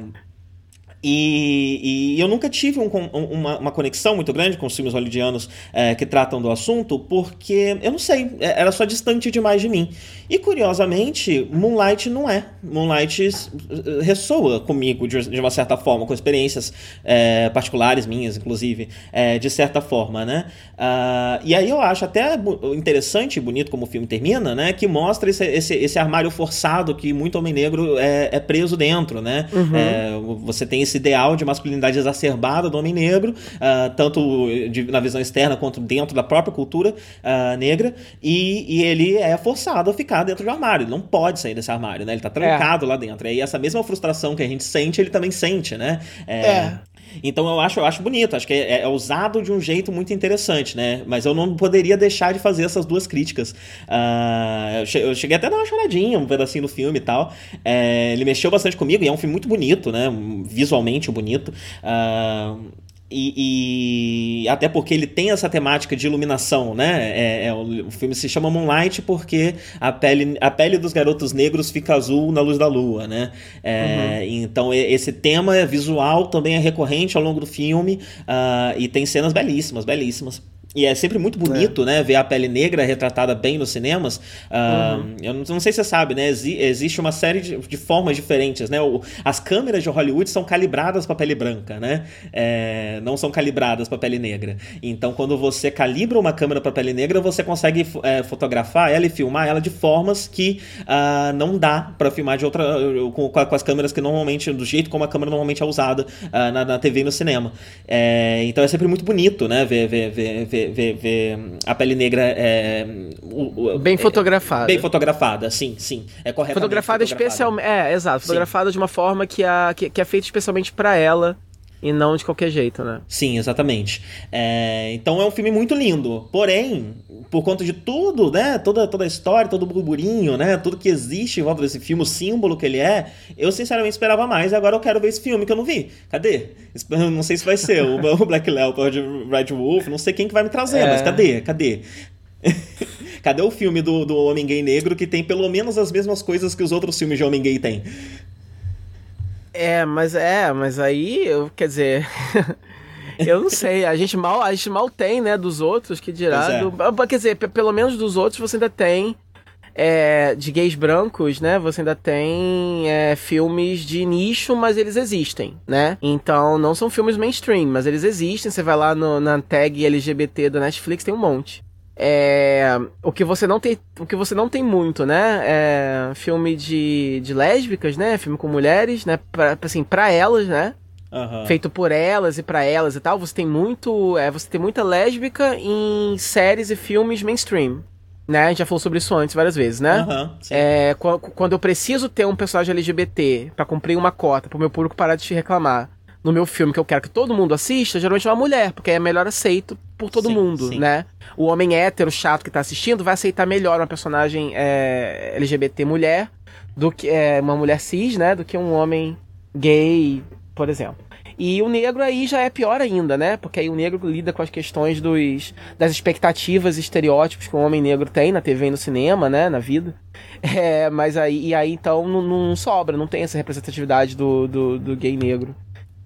E, e, eu nunca tive um, uma, uma, conexão muito grande com os filmes hollywoodianos é, que tratam do assunto, porque eu não sei, é, era só distante demais de mim. E curiosamente, Moonlight não é. Moonlight ressoa comigo de, de uma certa forma, com experiências é, particulares minhas, inclusive, é, de certa forma, né? Uh, e aí eu acho até interessante e bonito como o filme termina, né? Que mostra esse, esse, esse armário forçado que muito homem negro é, é preso dentro, né? Uhum. É, você tem esse ideal de masculinidade exacerbada do homem negro, uh, tanto de, na visão externa quanto dentro da própria cultura uh, negra, e, e, ele é forçado a ficar dentro do armário, ele não pode sair desse armário, né? Ele tá trancado é. lá dentro. E essa mesma frustração que a gente sente, ele também sente, né? É. é. Então eu acho, eu acho bonito, acho que é, é, usado de um jeito muito interessante, né? Mas eu não poderia deixar de fazer essas duas críticas. Uh, eu cheguei até a dar uma choradinha um pedacinho do filme e tal. É, ele mexeu bastante comigo e é um filme muito bonito, né? Visualmente bonito. Uh, e, e, até porque ele tem essa temática de iluminação, né? É, é, o filme se chama Moonlight porque a pele, a pele dos garotos negros fica azul na luz da lua, né? É, uhum. Então esse tema visual também é recorrente ao longo do filme uh, e tem cenas belíssimas, belíssimas. E é sempre muito bonito, é. né? Ver a pele negra retratada bem nos cinemas. Uh, uhum. Eu não, não, sei se você sabe, né? Exi existe uma série de, de, formas diferentes, né? O, as câmeras de Hollywood são calibradas para pele branca, né? É, não são calibradas para pele negra. Então, quando você calibra uma câmera para pele negra, você consegue é, fotografar ela e filmar ela de formas que uh, não dá para filmar de outra com, com, as câmeras que normalmente do jeito como a câmera normalmente é usada uh, na, na, TV e no cinema. É, então é sempre muito bonito, né? ver, ver, ver, ver ver, ver, ver a pele negra é, bem fotografada. bem fotografada, sim, sim. É correto. Fotografada, fotografada. especialmente. É, exato. Fotografada sim. de uma forma que, a, que, que é feita especialmente para ela e não de qualquer jeito, né? Sim, exatamente. É, então é um filme muito lindo. Porém, por conta de tudo, né? Toda, toda a história, todo o burburinho, né? Tudo que existe em volta desse filme, o símbolo que ele é, eu sinceramente esperava mais. E agora eu quero ver esse filme que eu não vi. Cadê? [laughs] Não sei se vai ser o Black Leopard, Red Wolf, não sei quem que vai me trazer, é. mas cadê? Cadê? [laughs] Cadê o filme do, do Homem Gay Negro que tem pelo menos as mesmas coisas que os outros filmes de Homem Gay têm? É, mas é, mas aí, eu, quer dizer. [laughs] eu não sei, a gente mal, a gente mal tem, né, dos outros, que dirá. É. Do, quer dizer, pelo menos dos outros você ainda tem. É, de gays brancos, né? Você ainda tem é, filmes de nicho, mas eles existem, né? Então não são filmes mainstream, mas eles existem. Você vai lá no, na tag LGBT da Netflix, tem um monte. É, o que você não tem, o que você não tem muito, né? É filme de, de lésbicas, né? Filme com mulheres, né? Pra, assim, para elas, né? Uhum. Feito por elas e para elas e tal. Você tem muito, é, você tem muita lésbica em séries e filmes mainstream. Né? A gente já falou sobre isso antes várias vezes, né? Uhum, é, quando eu preciso ter um personagem LGBT para cumprir uma cota, pro meu público parar de te reclamar, no meu filme que eu quero que todo mundo assista, geralmente é uma mulher, porque é melhor aceito por todo sim, mundo, sim. né? O homem hétero chato que tá assistindo vai aceitar melhor uma personagem é, LGBT mulher do que é, uma mulher cis, né? Do que um homem gay, por exemplo. E o negro aí já é pior ainda, né? Porque aí o negro lida com as questões dos, das expectativas e estereótipos que o homem negro tem na TV e no cinema, né? Na vida. É, mas aí, e aí então não, não sobra, não tem essa representatividade do, do, do gay negro.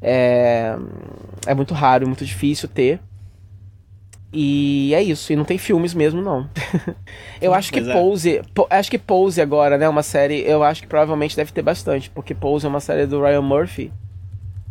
É, é muito raro, muito difícil ter. E é isso, e não tem filmes mesmo, não. [laughs] eu acho que é. Pose. Po, acho que Pose agora, né? Uma série. Eu acho que provavelmente deve ter bastante, porque Pose é uma série do Ryan Murphy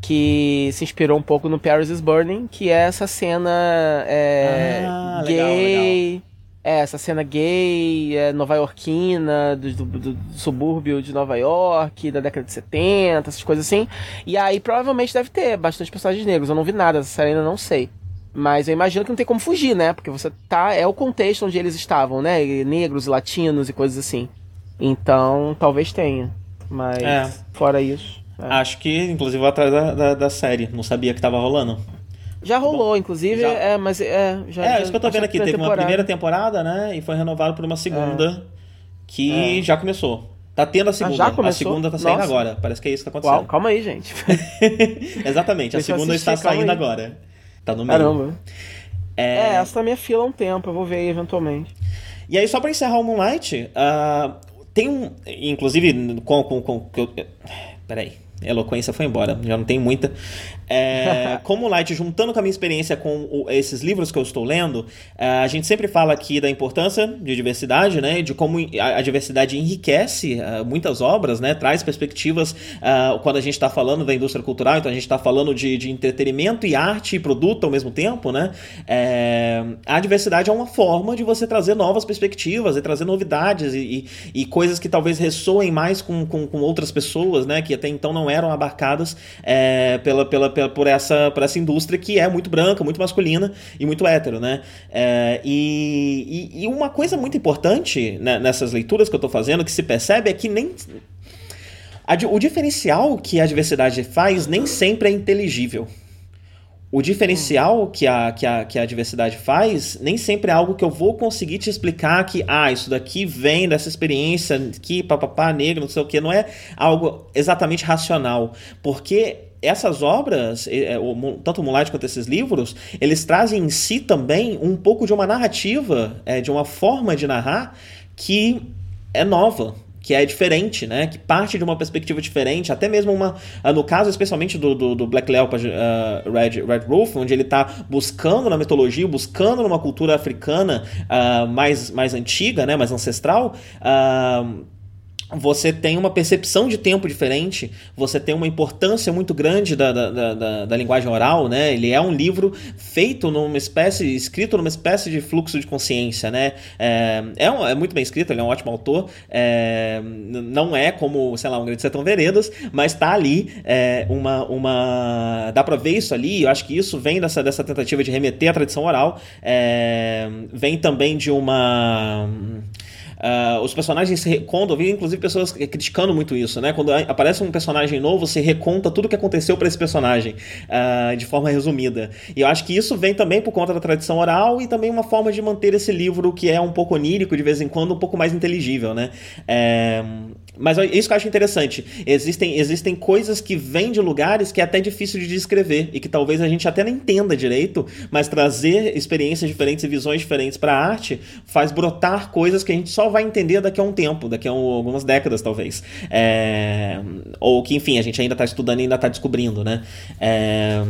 que se inspirou um pouco no Paris is Burning, que é essa cena é, ah, gay. Legal, legal. É, essa cena gay, é, nova-iorquina, do, do, do, subúrbio de Nova York, da década de 70, essas coisas assim. E aí provavelmente deve ter bastante personagens negros. Eu não vi nada dessa série, ainda não sei. Mas eu imagino que não tem como fugir, né? Porque você tá. É o contexto onde eles estavam, né? Negros e latinos e coisas assim. Então, talvez tenha. Mas, é. fora isso. É. Acho que, inclusive, vou atrás da, da, da série. Não sabia que tava rolando. Já rolou, Bom, inclusive, já... é, mas é. Já, é, já, isso que eu tô vendo aqui. Teve uma primeira temporada, né? E foi renovado por uma segunda é. que é. já começou. Tá tendo a segunda. Ah, já começou? A segunda tá saindo Nossa. agora. Parece que é isso que tá acontecendo. Uau, calma aí, gente. [laughs] [laughs] Exatamente, a segunda está saindo agora. Tá no meio. Caramba. É... é, essa tá minha fila há um tempo, eu vou ver aí eventualmente. E aí, só pra encerrar o Moonlight, uh, tem um. Inclusive, com. com, com, com peraí. eloquência foi embora, já não tem muita. É, [laughs] como Light, juntando com a minha experiência com o, esses livros que eu estou lendo, é, a gente sempre fala aqui da importância de diversidade, né? De como a, a diversidade enriquece uh, muitas obras, né? Traz perspectivas uh, quando a gente está falando da indústria cultural, então a gente está falando de, de, entretenimento e arte e produto ao mesmo tempo, né? É, a diversidade é uma forma de você trazer novas perspectivas e trazer novidades e, e, e coisas que talvez ressoem mais com, com, com, outras pessoas, né? Que até então não eram abarcadas é, pela, pela pela, por, essa, por essa indústria que é muito branca, muito masculina e muito hétero, né? É, e, e, e, uma coisa muito importante né, nessas leituras que eu estou fazendo, que se percebe, é que nem. A, o diferencial que a diversidade faz nem sempre é inteligível. O diferencial que a, que, a, que a diversidade faz nem sempre é algo que eu vou conseguir te explicar que, ah, isso daqui vem dessa experiência que papapá, negro, não sei o que, não é algo exatamente racional. Porque essas obras, é, tanto o Moonlight quanto esses livros, eles trazem em si também um pouco de uma narrativa, é, de uma forma de narrar que é nova, que é diferente, né? Que parte de uma perspectiva diferente, até mesmo uma. Ah, no caso, especialmente do, do, do Black Leopard uh, Red, Red onde ele está buscando na mitologia, buscando numa cultura africana uh, mais, mais antiga, né? Mais ancestral. Uh, você tem uma percepção de tempo diferente, você tem uma importância muito grande da, da, da, da, linguagem oral, né? Ele é um livro feito numa espécie, escrito numa espécie de fluxo de consciência, né? É, é, um, é muito bem escrito, ele é um ótimo autor, é, não é como, sei lá, um Grande Sertão Veredas, mas tá ali é, uma, uma... dá pra ver isso ali, eu acho que isso vem dessa, dessa tentativa de remeter à tradição oral, é, vem também de uma... Uh, os personagens se recontam, eu vi inclusive pessoas criticando muito isso, né? Quando aparece um personagem novo, você reconta tudo o que aconteceu para esse personagem uh, de forma resumida. E eu acho que isso vem também por conta da tradição oral e também uma forma de manter esse livro que é um pouco onírico, de vez em quando, um pouco mais inteligível, né? É, mas isso que eu acho interessante. Existem, existem coisas que vêm de lugares que é até difícil de descrever e que talvez a gente até não entenda direito, mas trazer experiências diferentes e visões diferentes para a arte faz brotar coisas que a gente só vai entender daqui a um tempo, daqui a um, algumas décadas talvez. É, ou que, enfim, a gente ainda está estudando e ainda está descobrindo, né? É,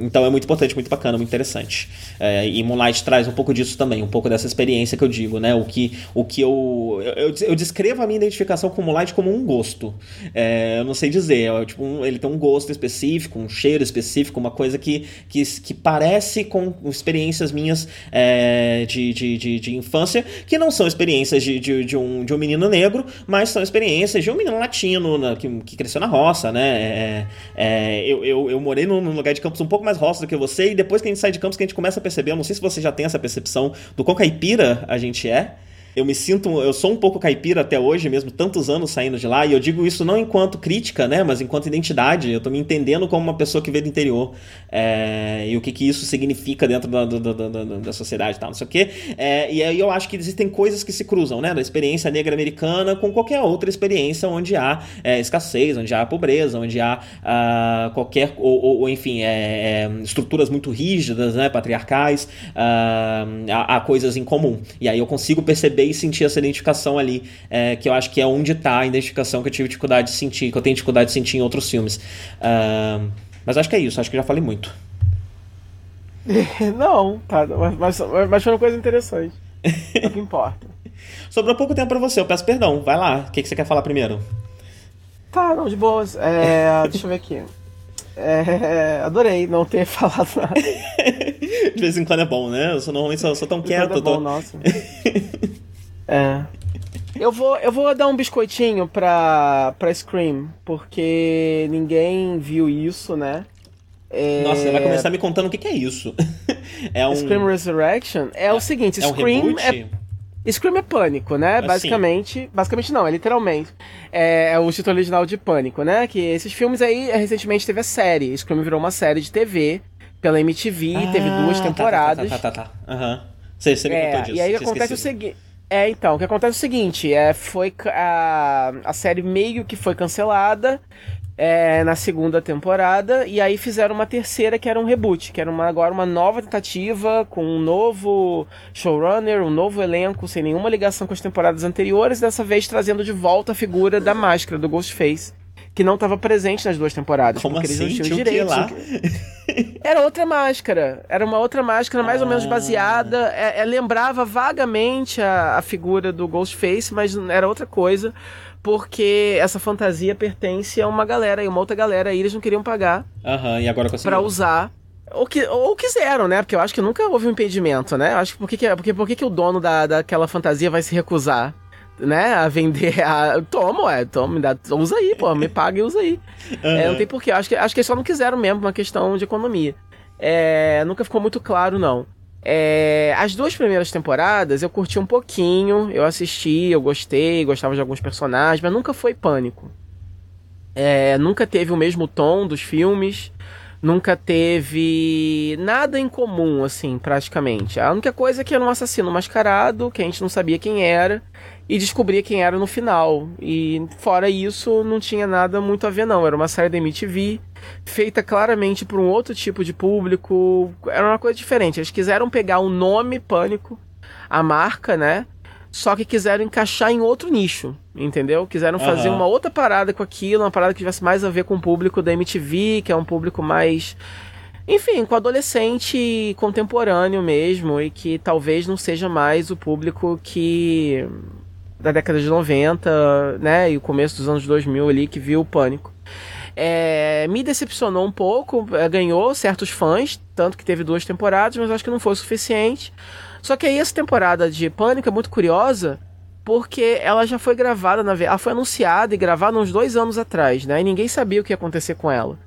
então é muito importante, muito bacana, muito interessante. É, e Moonlight traz um pouco disso também, um pouco dessa experiência que eu digo, né? O que, o que eu, eu, eu descrevo a minha identificação com Moonlight como um gosto. É, eu não sei dizer, é, tipo, um, ele tem um gosto específico, um cheiro específico, uma coisa que, que, que parece com experiências minhas é, de, de, de, de, infância, que não são experiências de, de, de, um, de um menino negro, mas são experiências de um menino latino na, que, que cresceu na roça, né? É, é, eu, eu, eu morei num, lugar de campus um pouco mais roça do que você, e depois que a gente sai de campus que a gente começa a perceber, eu não sei se você já tem essa percepção do quão caipira a gente é eu me sinto, eu sou um pouco caipira até hoje, mesmo tantos anos saindo de lá, e eu digo isso não enquanto crítica, né, mas enquanto identidade. Eu tô me entendendo como uma pessoa que veio do interior é, e o que, que isso significa dentro da, da, da, da sociedade e tal, não sei o quê. É, e aí eu acho que existem coisas que se cruzam, né, da experiência negra americana com qualquer outra experiência onde há é, escassez, onde há pobreza, onde há uh, qualquer, ou, ou, ou enfim, estruturas muito rígidas, né, patriarcais, uh, há, há coisas em comum. E aí eu consigo perceber e sentir essa identificação ali, é, que eu acho que é onde está a identificação que eu tive dificuldade de sentir, que eu tenho dificuldade de sentir em outros filmes. Uh, mas acho que é isso, acho que já falei muito. [laughs] Não, tá, mas, mas foi uma coisa interessante. É o que importa. [laughs] Sobrou pouco tempo para você, eu peço perdão. Vai lá, o que, que você quer falar primeiro? Tá, não, de boas. É, [laughs] deixa eu ver aqui. É, adorei não ter falado nada. de vez em quando é bom, né? Eu sou, normalmente sou, sou tão quieto. É bom, tô... nossa. É. Eu vou, eu vou dar um biscoitinho pra, pra Scream, porque ninguém viu isso, né? É... Nossa, você vai começar me contando o que, que é isso. [laughs] é um... Scream Resurrection é, é o seguinte, é Scream um é... Scream é pânico, né? Assim. Basicamente. Basicamente não, é literalmente. É, é, o título original de Pânico, né? Que esses filmes aí recentemente teve a série. Scream virou uma série de TV pela MTV, ah, teve duas temporadas. Tá, tá, tá, tá. tá. Aham. Uhum. Você, você me é, contou disso. E aí acontece o seguinte. É, então, o que acontece é o seguinte, é, foi a, a série meio que foi cancelada é, na segunda temporada, e aí fizeram uma terceira que era um reboot, que era uma, agora uma nova tentativa, com um novo showrunner, um novo elenco, sem nenhuma ligação com as temporadas anteriores, dessa vez trazendo de volta a figura da máscara, do Ghostface que não estava presente nas duas temporadas. Como porque assim? eles não tinham direito. Lá? [laughs] Era outra máscara. Era uma outra máscara mais ah. ou menos ah. baseada. É, é, lembrava vagamente a, a figura do Ghostface, mas era outra coisa. Porque essa fantasia pertence a uma galera e uma outra galera e eles não queriam pagar. Aham, e agora conseguiram. Pra usar. Ou, que, ou quiseram, né? Porque eu acho que nunca houve um impedimento, né? Eu acho que por que, que, porque, por que, que o dono da, daquela fantasia vai se recusar? Né, a vender a. Toma, ué, toma, me dá, usa aí, pô, me paga e usa aí. Uhum. É, não tem porquê. Acho que, acho que eles só não quiseram mesmo, uma questão de economia. É, nunca ficou muito claro, não. É, as duas primeiras temporadas eu curti um pouquinho, eu assisti, eu gostei, gostava de alguns personagens, mas nunca foi pânico. É, nunca teve o mesmo tom dos filmes nunca teve nada em comum, assim, praticamente. A única coisa é que era um assassino mascarado, que a gente não sabia quem era, e descobria quem era no final. E fora isso, não tinha nada muito a ver, não. Era uma série da MTV, feita claramente para um outro tipo de público. Era uma coisa diferente. Eles quiseram pegar o nome Pânico, a marca, né? só que quiseram encaixar em outro nicho, entendeu? Quiseram fazer uhum. uma outra parada com aquilo, uma parada que tivesse mais a ver com o público da MTV, que é um público mais. Enfim, com adolescente contemporâneo mesmo, e que talvez não seja mais o público que. Da década de 90, né? E o começo dos anos 2000 ali, que viu o pânico. É, me decepcionou um pouco, é, ganhou certos fãs, tanto que teve duas temporadas, mas acho que não foi o suficiente. Só que aí essa temporada de Pânico é muito curiosa, porque ela já foi gravada, na ela foi anunciada e gravada uns dois anos atrás, né? E ninguém sabia o que ia acontecer com ela.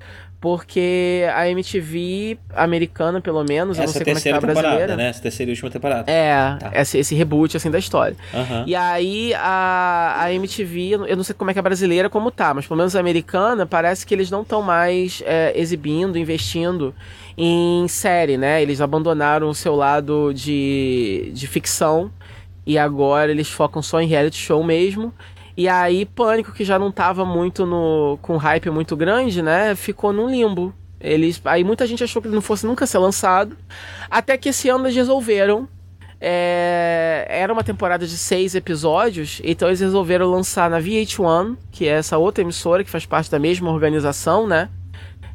Porque a MTV americana, pelo menos, essa eu não sei como é que tá brasileira. Né? Essa terceira e última temporada. É, tá. esse, esse reboot, assim, da história. Uhum. E aí, a, a MTV, eu não sei como é que é brasileira, como tá, mas pelo menos a americana, parece que eles não estão mais é, exibindo, investindo em série, né? Eles abandonaram o seu lado de, de ficção e agora eles focam só em reality show mesmo. E aí, Pânico, que já não tava muito no com hype muito grande, né? Ficou num limbo. Eles, aí muita gente achou que ele não fosse nunca ser lançado. Até que esse ano eles resolveram. É, era uma temporada de seis episódios, então eles resolveram lançar na VH1, que é essa outra emissora que faz parte da mesma organização, né?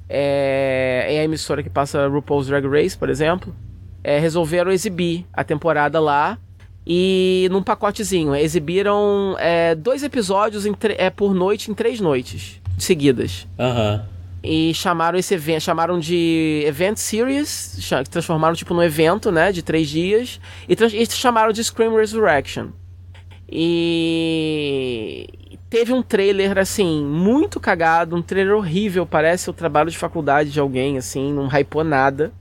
é, é a emissora que passa RuPaul's Drag Race, por exemplo, é, resolveram exibir a temporada lá e num pacotezinho. Exibiram é, dois episódios é, por noite em três noites seguidas. Aham. Uhum. E chamaram esse evento, chamaram de Event Series, transformaram tipo num evento, né, de três dias, e, e chamaram de Scream Resurrection. E teve um trailer, assim, muito cagado, um trailer horrível, parece o trabalho de faculdade de alguém, assim, não hypou nada.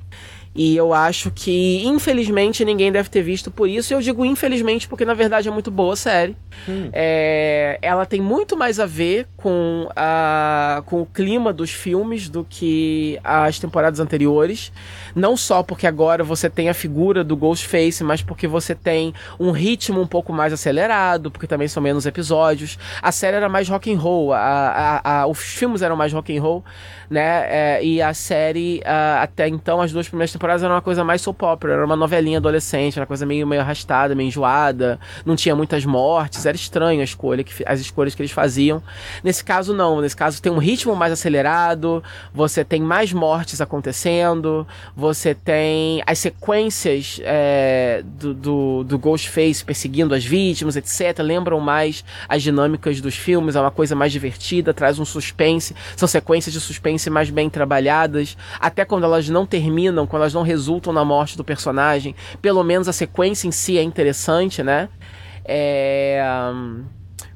E eu acho que, infelizmente, ninguém deve ter visto por isso. Eu digo infelizmente porque, na verdade, é muito boa a série. Hum. É, ela tem muito mais a ver com, a, com o clima dos filmes do que as temporadas anteriores. Não só porque agora você tem a figura do Ghostface, mas porque você tem um ritmo um pouco mais acelerado, porque também são menos episódios. A série era mais rock and roll, a, a, a, os filmes eram mais rock and roll, né? É, e a série, até então, as duas primeiras temporadas eram uma coisa mais soap opera, era uma novelinha adolescente, era uma coisa meio, meio arrastada, meio enjoada, não tinha muitas mortes, era estranho a escolha, que, as escolhas que eles faziam. Nesse caso, não. Nesse caso, tem um ritmo mais acelerado, você tem mais mortes acontecendo, você tem as sequências é, do, do, do, Ghostface perseguindo as vítimas, etc. Lembram mais as dinâmicas dos filmes, é uma coisa mais divertida, traz um suspense. São sequências de suspense mais bem trabalhadas, até quando elas não terminam, quando elas não resultam na morte do personagem. Pelo menos a sequência em si é interessante, né? É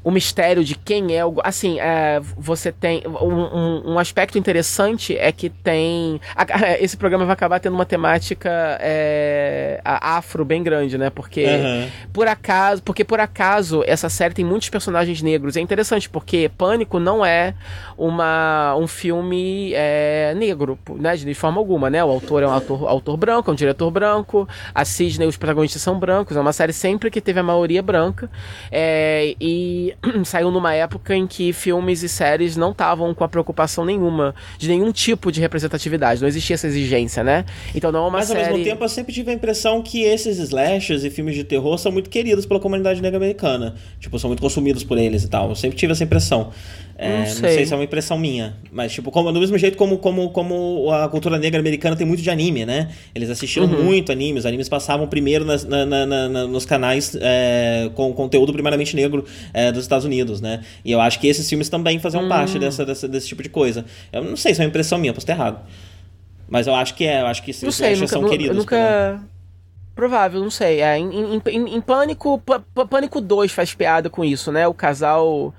o mistério de quem é o. Assim, é, você tem. Um, um, um, aspecto interessante é que tem. A, esse programa vai acabar tendo uma temática é, afro bem grande, né? Porque uhum. por acaso. Porque por acaso essa série tem muitos personagens negros. É interessante, porque Pânico não é uma, um filme é, negro, né? De forma alguma, né? O autor é um autor, autor branco, é um diretor branco, a Sidney, os protagonistas são brancos. É uma série sempre que teve a maioria branca. É, e que [clears throat] saiu numa época em que filmes e séries não estavam com a preocupação nenhuma de nenhum tipo de representatividade, não existia essa exigência, né? Então não é uma Mas, série... ao mesmo tempo eu sempre tive a impressão que esses slashers e filmes de terror são muito queridos pela comunidade negra americana. Tipo, são muito consumidos por eles e tal. Eu sempre tive essa impressão. É, não, sei. não, sei. se é uma impressão minha, mas tipo, como, do mesmo jeito como, como, como a cultura negra americana tem muito de anime, né? Eles assistiram uhum. muito anime, os animes passavam primeiro nas, na, na, na, nos canais é, com conteúdo primariamente negro é, dos Estados Unidos, né? E eu acho que esses filmes também faziam uhum. parte dessa, dessa, desse tipo de coisa. Eu não sei se é uma impressão minha, posso estar errado. Mas eu acho que é, eu acho que não sei, nunca, são queridos. Nunca... Provável, não sei. É, em, em, em, em Pânico, Pânico 2 faz piada com isso, né? O casal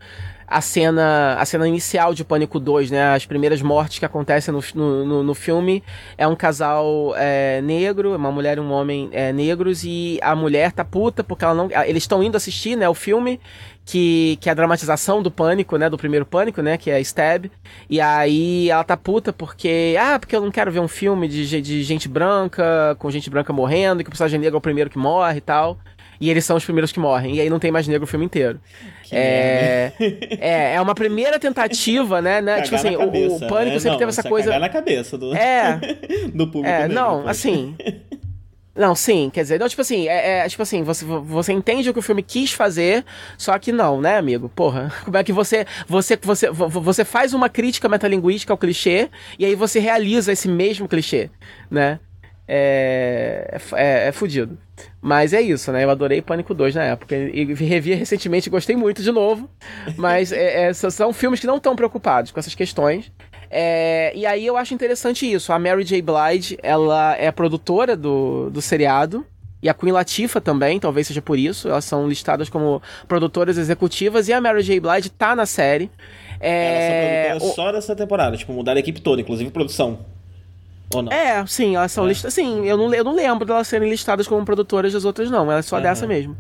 a cena, a cena inicial de Pânico 2, né? As primeiras mortes que acontecem no, no, no filme é um casal é, negro, uma mulher e um homem é, negros, e a mulher tá puta porque ela não. Eles estão indo assistir, né, o filme, que, que é a dramatização do pânico, né? Do primeiro pânico, né? Que é Stab. E aí ela tá puta porque. Ah, porque eu não quero ver um filme de, de gente branca, com gente branca morrendo, que o personagem negro é o primeiro que morre e tal e eles são os primeiros que morrem. E aí não tem mais negro o filme inteiro. é, é, é uma primeira tentativa, né? né? Tipo assim, cabeça, o, o, Pânico né? sempre não, teve essa coisa. na cabeça do, é, [laughs] do público. É, mesmo, não, assim. Não, sim, quer dizer, não, tipo assim, é, é, tipo assim, você, você entende o que o filme quis fazer, só que não, né, amigo? Porra, [laughs] como é que você, você, você, você faz uma crítica metalinguística ao clichê e aí você realiza esse mesmo clichê, né? É, é, é fudido. Mas é isso, né? Eu adorei Pânico 2 na época. E revi recentemente e gostei muito de novo. Mas é, é, são filmes que não estão preocupados com essas questões. É, e aí eu acho interessante isso. A Mary J. Blige, ela é produtora do, do seriado. E a Queen Latifah também, talvez seja por isso. Elas são listadas como produtoras executivas. E a Mary J. Blige tá na série. É... Ela é produtora o... só dessa temporada. Tipo, mudaram a equipe toda, inclusive produção. Ou não? É, sim, elas são é. listadas. Sim, eu não, eu não lembro delas serem listadas como produtoras das outras, não. Elas é só uhum. dessa mesmo.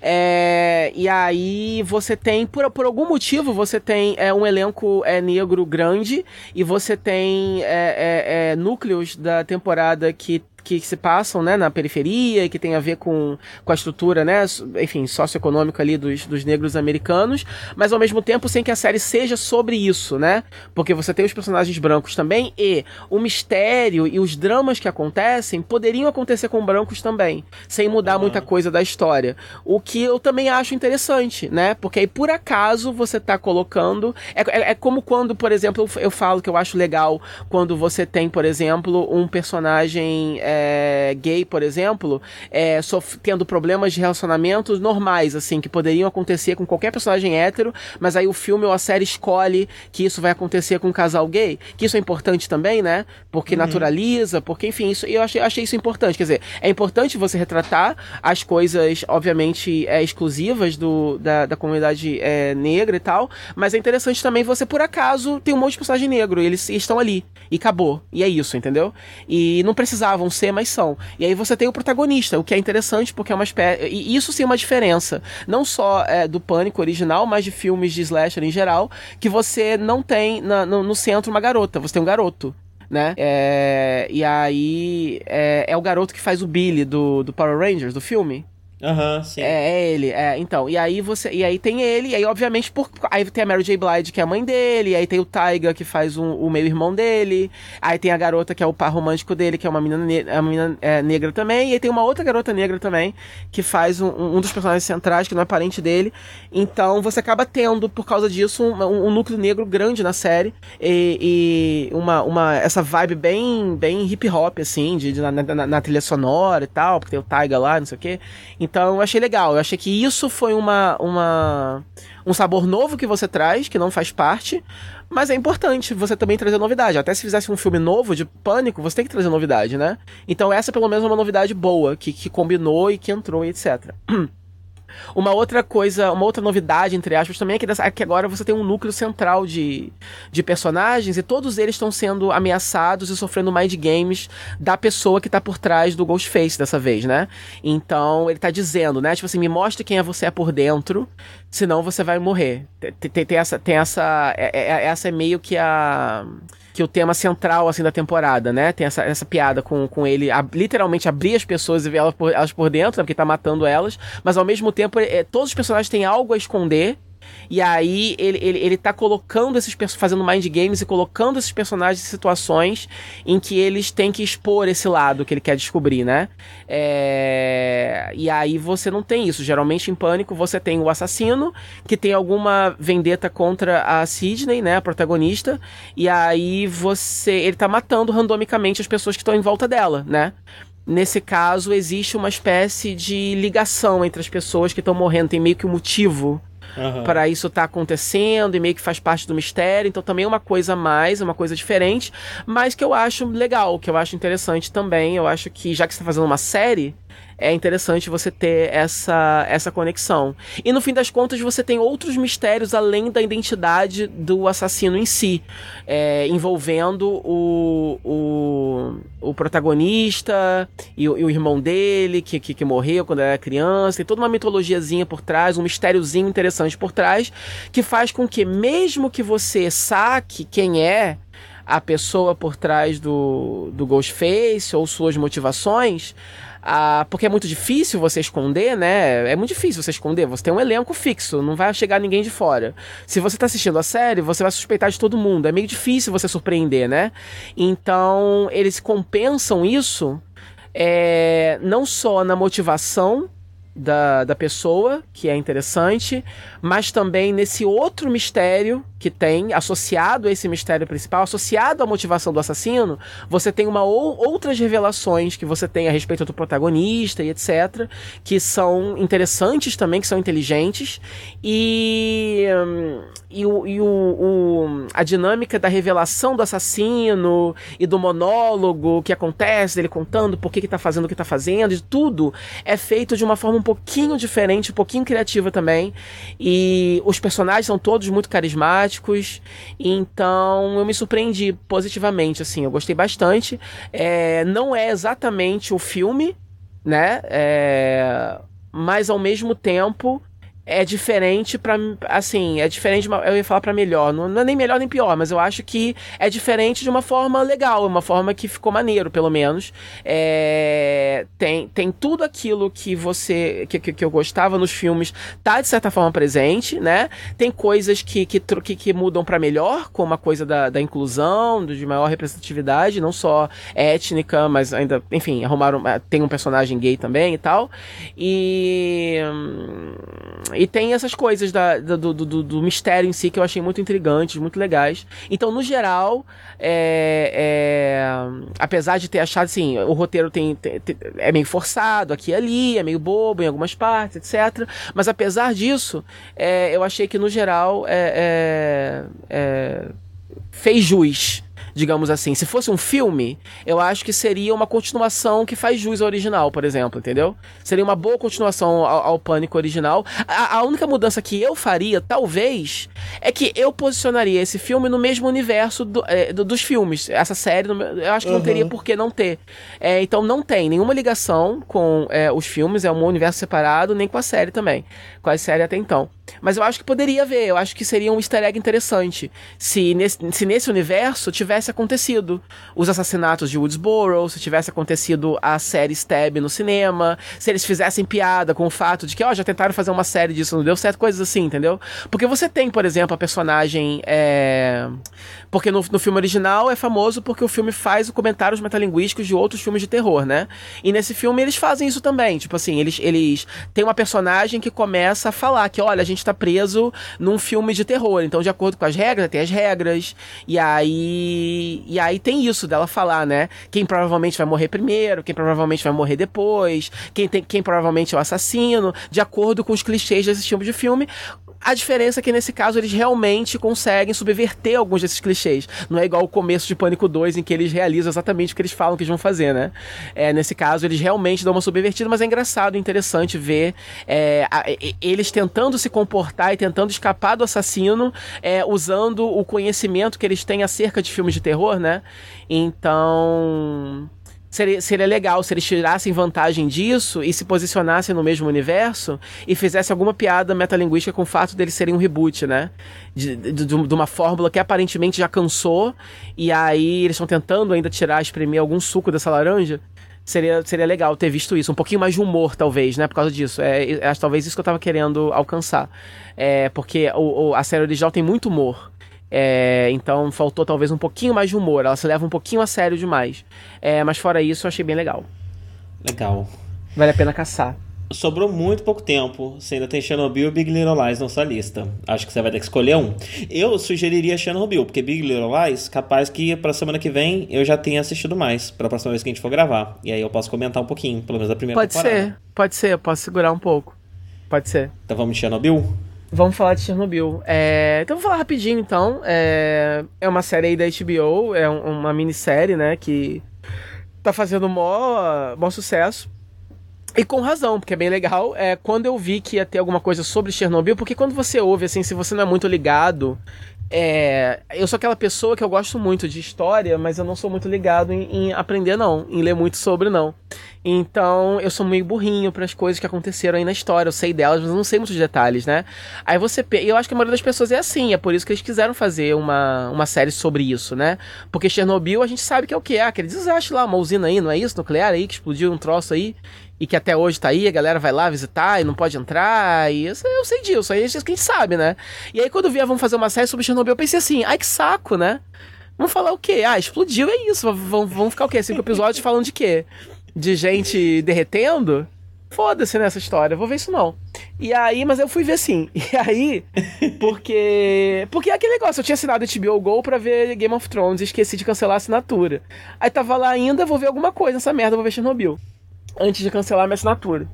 É, e aí você tem, por, por algum motivo, você tem é, um elenco é, negro grande e você tem é, é, é núcleos da temporada que que, se passam né, na periferia e que tem a ver com, com a estrutura, né, enfim, socioeconômica ali dos, dos negros americanos, mas ao mesmo tempo sem que a série seja sobre isso, né? Porque você tem os personagens brancos também e o mistério e os dramas que acontecem poderiam acontecer com brancos também, sem mudar uhum. muita coisa da história. O que eu também acho interessante, né? Porque aí por acaso você tá colocando. É, é, é como quando, por exemplo, eu, falo que eu acho legal quando você tem, por exemplo, um personagem. É, é, gay, por exemplo, é, tendo problemas de relacionamentos normais, assim, que poderiam acontecer com qualquer personagem hétero, mas aí o filme ou a série escolhe que isso vai acontecer com um casal gay, que isso é importante também, né? Porque uhum. naturaliza, porque, enfim, isso, eu achei, achei isso importante. Quer dizer, é importante você retratar as coisas, obviamente, é, exclusivas do, da, da comunidade é, negra e tal, mas é interessante também você, por acaso, ter um monte de personagem negro, e eles estão ali, e acabou. E é isso, entendeu? E não precisavam ser ser, mas são. E aí você tem o protagonista, o que é interessante porque é uma espécie. E isso sim é uma diferença. Não só é, do Pânico original, mas de filmes de slasher em geral, que você não tem na, no, no centro uma garota, você tem um garoto né? É, e aí é, é, o garoto que faz o Billy do, do Power Rangers, do filme. Aham, uhum, sim. É, é, ele, é, então. E aí você. E aí tem ele, e aí, obviamente, por, aí tem a Mary J. Blige, que é a mãe dele, aí tem o Taiga, que faz um, o meio-irmão dele, aí tem a garota que é o par romântico dele, que é uma menina, ne uma menina é, negra também, e aí tem uma outra garota negra também, que faz um, um, dos personagens centrais, que não é parente dele. Então você acaba tendo, por causa disso, um, um núcleo negro grande na série, e, e, uma, uma, essa vibe bem, bem hip hop, assim, de, de na, na, na, trilha sonora e tal, porque tem o Taiga lá, não sei o quê. Então eu achei legal. Eu achei que isso foi uma, uma um sabor novo que você traz, que não faz parte. Mas é importante você também trazer novidade. Até se fizesse um filme novo de pânico, você tem que trazer novidade, né? Então essa pelo menos é uma novidade boa, que, que combinou e que entrou e etc. [clears throat] Uma outra coisa, uma outra novidade, entre aspas, também é que, é que agora você tem um núcleo central de, de personagens e todos eles estão sendo ameaçados e sofrendo mind games da pessoa que tá por trás do Ghostface dessa vez, né? Então ele tá dizendo, né? Tipo assim, me mostre quem é você é por dentro, senão você vai morrer. Tem, tem, tem essa. Tem essa. É, é, é essa é meio que a que o tema central, assim, da temporada, né? Tem essa, essa piada com, com ele, a, literalmente abrir as pessoas e ver elas por, elas por dentro, né? Porque tá matando elas, mas ao mesmo tempo, é, todos os personagens têm algo a esconder E aí ele, ele, ele tá colocando esses fazendo mind games e colocando esses personagens em situações em que eles têm que expor esse lado que ele quer descobrir, né? É... E aí você não tem isso. Geralmente em Pânico você tem o assassino que tem alguma vendetta contra a Sidney, né, a protagonista, e aí você ele tá matando randomicamente as pessoas que estão em volta dela, né? Nesse caso, existe uma espécie de ligação entre as pessoas que estão morrendo, tem meio que um motivo uhum. para isso estar tá acontecendo e meio que faz parte do mistério. Então também é uma coisa mais, uma coisa diferente, mas que eu acho legal, que eu acho interessante também. Eu acho que já que você está fazendo uma série, é interessante você ter essa, essa conexão. E no fim das contas, você tem outros mistérios além da identidade do assassino em si, é, envolvendo o, o, o protagonista e o, e o, irmão dele, que, que, que morreu quando era criança. Tem toda uma mitologiazinha por trás, um mistériozinho interessante por trás, que faz com que, mesmo que você saque quem é a pessoa por trás do, do Ghostface ou suas motivações, ah, porque é muito difícil você esconder, né? É muito difícil você esconder. Você tem um elenco fixo, não vai chegar ninguém de fora. Se você tá assistindo a série, você vai suspeitar de todo mundo. É meio difícil você surpreender, né? Então, eles compensam isso é, não só na motivação da, da pessoa, que é interessante, mas também nesse outro mistério que tem, associado a esse mistério principal, associado à motivação do assassino, você tem uma ou, outras revelações que você tem a respeito do protagonista e etc, que são interessantes também, que são inteligentes, e, e, o, e o, o, a dinâmica da revelação do assassino e do monólogo que acontece, dele contando por que, que tá fazendo o que tá fazendo, e tudo é feito de uma forma um pouquinho diferente, um pouquinho criativa também, e os personagens são todos muito carismáticos, então eu me surpreendi positivamente, assim, eu gostei bastante. É, não é exatamente o filme, né? É, mas ao mesmo tempo é diferente para assim, é diferente, eu ia falar para melhor, não, não, é nem melhor nem pior, mas eu acho que é diferente de uma forma legal, uma forma que ficou maneiro, pelo menos. É, tem, tem tudo aquilo que você que, que, que, eu gostava nos filmes, tá de certa forma presente, né? Tem coisas que que, que, que mudam para melhor, como a coisa da, da inclusão, de maior representatividade, não só étnica, mas ainda, enfim, arrumaram tem um personagem gay também e tal. E e tem essas coisas da, do, do, do, mistério em si que eu achei muito intrigantes, muito legais. Então, no geral, é, é, apesar de ter achado assim, o roteiro tem, tem, é meio forçado aqui e ali, é meio bobo em algumas partes, etc. Mas apesar disso, é, eu achei que no geral é, é, é fez jus digamos assim. Se fosse um filme, eu acho que seria uma continuação que faz jus ao original, por exemplo, entendeu? Seria uma boa continuação ao, ao Pânico original. A, a, única mudança que eu faria, talvez, é que eu posicionaria esse filme no mesmo universo do, é, do, dos filmes. Essa série, eu acho que uhum. não teria por que não ter. É, então não tem nenhuma ligação com é, os filmes, é um universo separado, nem com a série também. Com a série até então. Mas eu acho que poderia ver, eu acho que seria um easter egg interessante se nesse, se nesse universo tivesse acontecido os assassinatos de Woodsboro, se tivesse acontecido a série Stab no cinema, se eles fizessem piada com o fato de que, ó, já tentaram fazer uma série disso, não deu certo, coisas assim, entendeu? Porque você tem, por exemplo, a personagem. É... Porque no, no filme original é famoso porque o filme faz comentários metalinguísticos de outros filmes de terror, né? E nesse filme eles fazem isso também. Tipo assim, eles, eles têm uma personagem que começa a falar que, olha, a gente tá preso num filme de terror. Então, de acordo com as regras, tem as regras. E aí. E aí tem isso dela falar, né? Quem provavelmente vai morrer primeiro, quem provavelmente vai morrer depois, quem, tem, quem provavelmente é o assassino, de acordo com os clichês desse tipo de filme. A diferença é que nesse caso eles realmente conseguem subverter alguns desses clichês. Não é igual o começo de Pânico 2, em que eles realizam exatamente o que eles falam que eles vão fazer, né? É, nesse caso, eles realmente dão uma subvertida, mas é engraçado e interessante ver é, a, eles tentando se comportar e tentando escapar do assassino, é, usando o conhecimento que eles têm acerca de filmes de terror, né? Então seria, seria legal se eles tirassem vantagem disso e se posicionassem no mesmo universo e fizessem alguma piada metalinguística com o fato deles serem um reboot, né? De, de, de uma fórmula que aparentemente já cansou e aí eles estão tentando ainda tirar, espremer algum suco dessa laranja seria, seria legal ter visto isso. Um pouquinho mais de humor, talvez, né? Por causa disso. É, é talvez isso que eu tava querendo alcançar. É, porque o, o, a série original tem muito humor. É, então faltou talvez um pouquinho mais de humor. Ela se leva um pouquinho a sério demais. É, mas fora isso, eu achei bem legal. Legal. Vale a pena caçar. Sobrou muito pouco tempo. Você ainda tem Chernobyl e Big Little Lies na sua lista. Acho que você vai ter que escolher um. Eu sugeriria Chernobyl, porque Big Little Lies, capaz que pra semana que vem eu já tenha assistido mais, pra próxima vez que a gente for gravar. E aí eu posso comentar um pouquinho, pelo menos a primeira pode temporada. Pode ser, pode ser, eu posso segurar um pouco. Pode ser. Então vamos de Chernobyl? Vamos falar de Chernobyl. É... Então vou falar rapidinho então. É, é uma série aí da HBO, é uma minissérie, né, que tá fazendo maior sucesso. E com razão, porque é bem legal. É, quando eu vi que ia ter alguma coisa sobre Chernobyl, porque quando você ouve, assim, se você não é muito ligado. É, eu sou aquela pessoa que eu gosto muito de história, mas eu não sou muito ligado em, em aprender, não, em ler muito sobre, não. Então, eu sou meio burrinho para as coisas que aconteceram aí na história. Eu sei delas, mas eu não sei muitos detalhes, né? Aí você. Eu acho que a maioria das pessoas é assim. É por isso que eles quiseram fazer uma, uma série sobre isso, né? Porque Chernobyl a gente sabe que é o que? É aquele desastre lá, uma usina aí, não é isso? Nuclear aí, que explodiu um troço aí e que até hoje tá aí, a galera vai lá visitar e não pode entrar, e eu, eu sei disso, aí é quem sabe, né? E aí quando vieram vamos fazer uma série sobre Chernobyl, eu pensei assim, ai que saco, né? Vamos falar o quê? Ah, explodiu, é isso, vamos, vamos ficar o quê? Cinco episódios falando de quê? De gente derretendo? Foda-se nessa história, vou ver isso não. E aí, mas eu fui ver sim. [laughs] E aí, porque. Porque é aquele negócio, eu tinha assinado HBO Go pra ver Game of Thrones e esqueci de cancelar a assinatura. Aí tava lá ainda, vou ver alguma coisa nessa merda, vou ver Chernobyl antes de cancelar minha assinatura.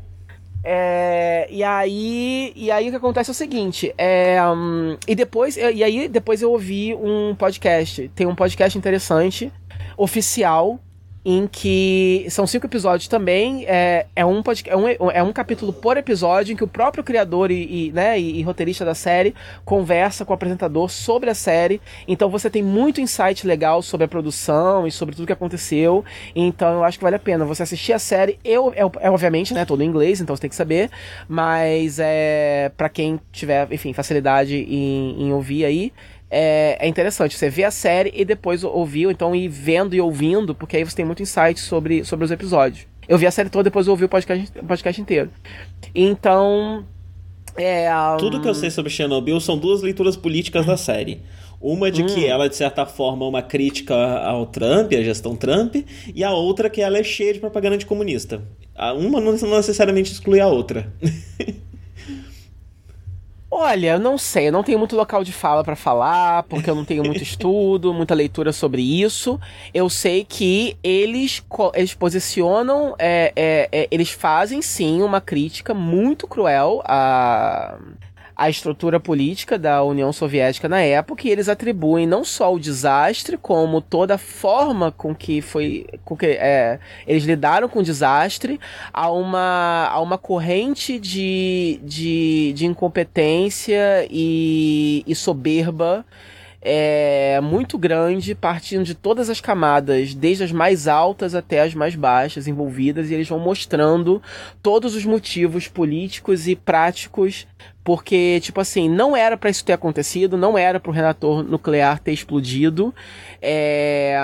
É, e aí e aí o que acontece é o seguinte é, um, e depois e aí depois eu ouvi um podcast tem um podcast interessante oficial em que são cinco episódios também. É, é, um, é, um, é um capítulo por episódio em que o próprio criador e, e né, e, e, roteirista da série conversa com o apresentador sobre a série. Então você tem muito insight legal sobre a produção e sobre tudo que aconteceu. Então eu acho que vale a pena você assistir a série. Eu, é, é obviamente, né, todo em inglês, então você tem que saber. Mas é para quem tiver, enfim, facilidade em, em ouvir aí é, é, interessante. Você vê a série e depois ouvir, então ir vendo e ouvindo, porque aí você tem muito insight sobre, sobre os episódios. Eu vi a série toda, depois eu ouvi o podcast, podcast inteiro. Então. É, um... Tudo que eu sei sobre Chernobyl são duas leituras políticas da série. Uma de hum. que ela, de certa forma, é uma crítica ao Trump, à gestão Trump, e a outra que ela é cheia de propaganda de comunista. Uma não necessariamente exclui a outra. [laughs] Olha, eu não sei, eu não tenho muito local de fala para falar, porque eu não tenho muito [laughs] estudo, muita leitura sobre isso. Eu sei que eles, eles posicionam, é, é, é, eles fazem sim uma crítica muito cruel a a estrutura política da União Soviética na época e eles atribuem não só o desastre, como toda a forma com que foi. Com que, é, eles lidaram com o desastre a uma, a uma corrente de, de, de incompetência e, e soberba é muito grande, partindo de todas as camadas, desde as mais altas até as mais baixas envolvidas, e eles vão mostrando todos os motivos políticos e práticos porque, tipo assim, não era para isso ter acontecido, não era para o reator nuclear ter explodido. É,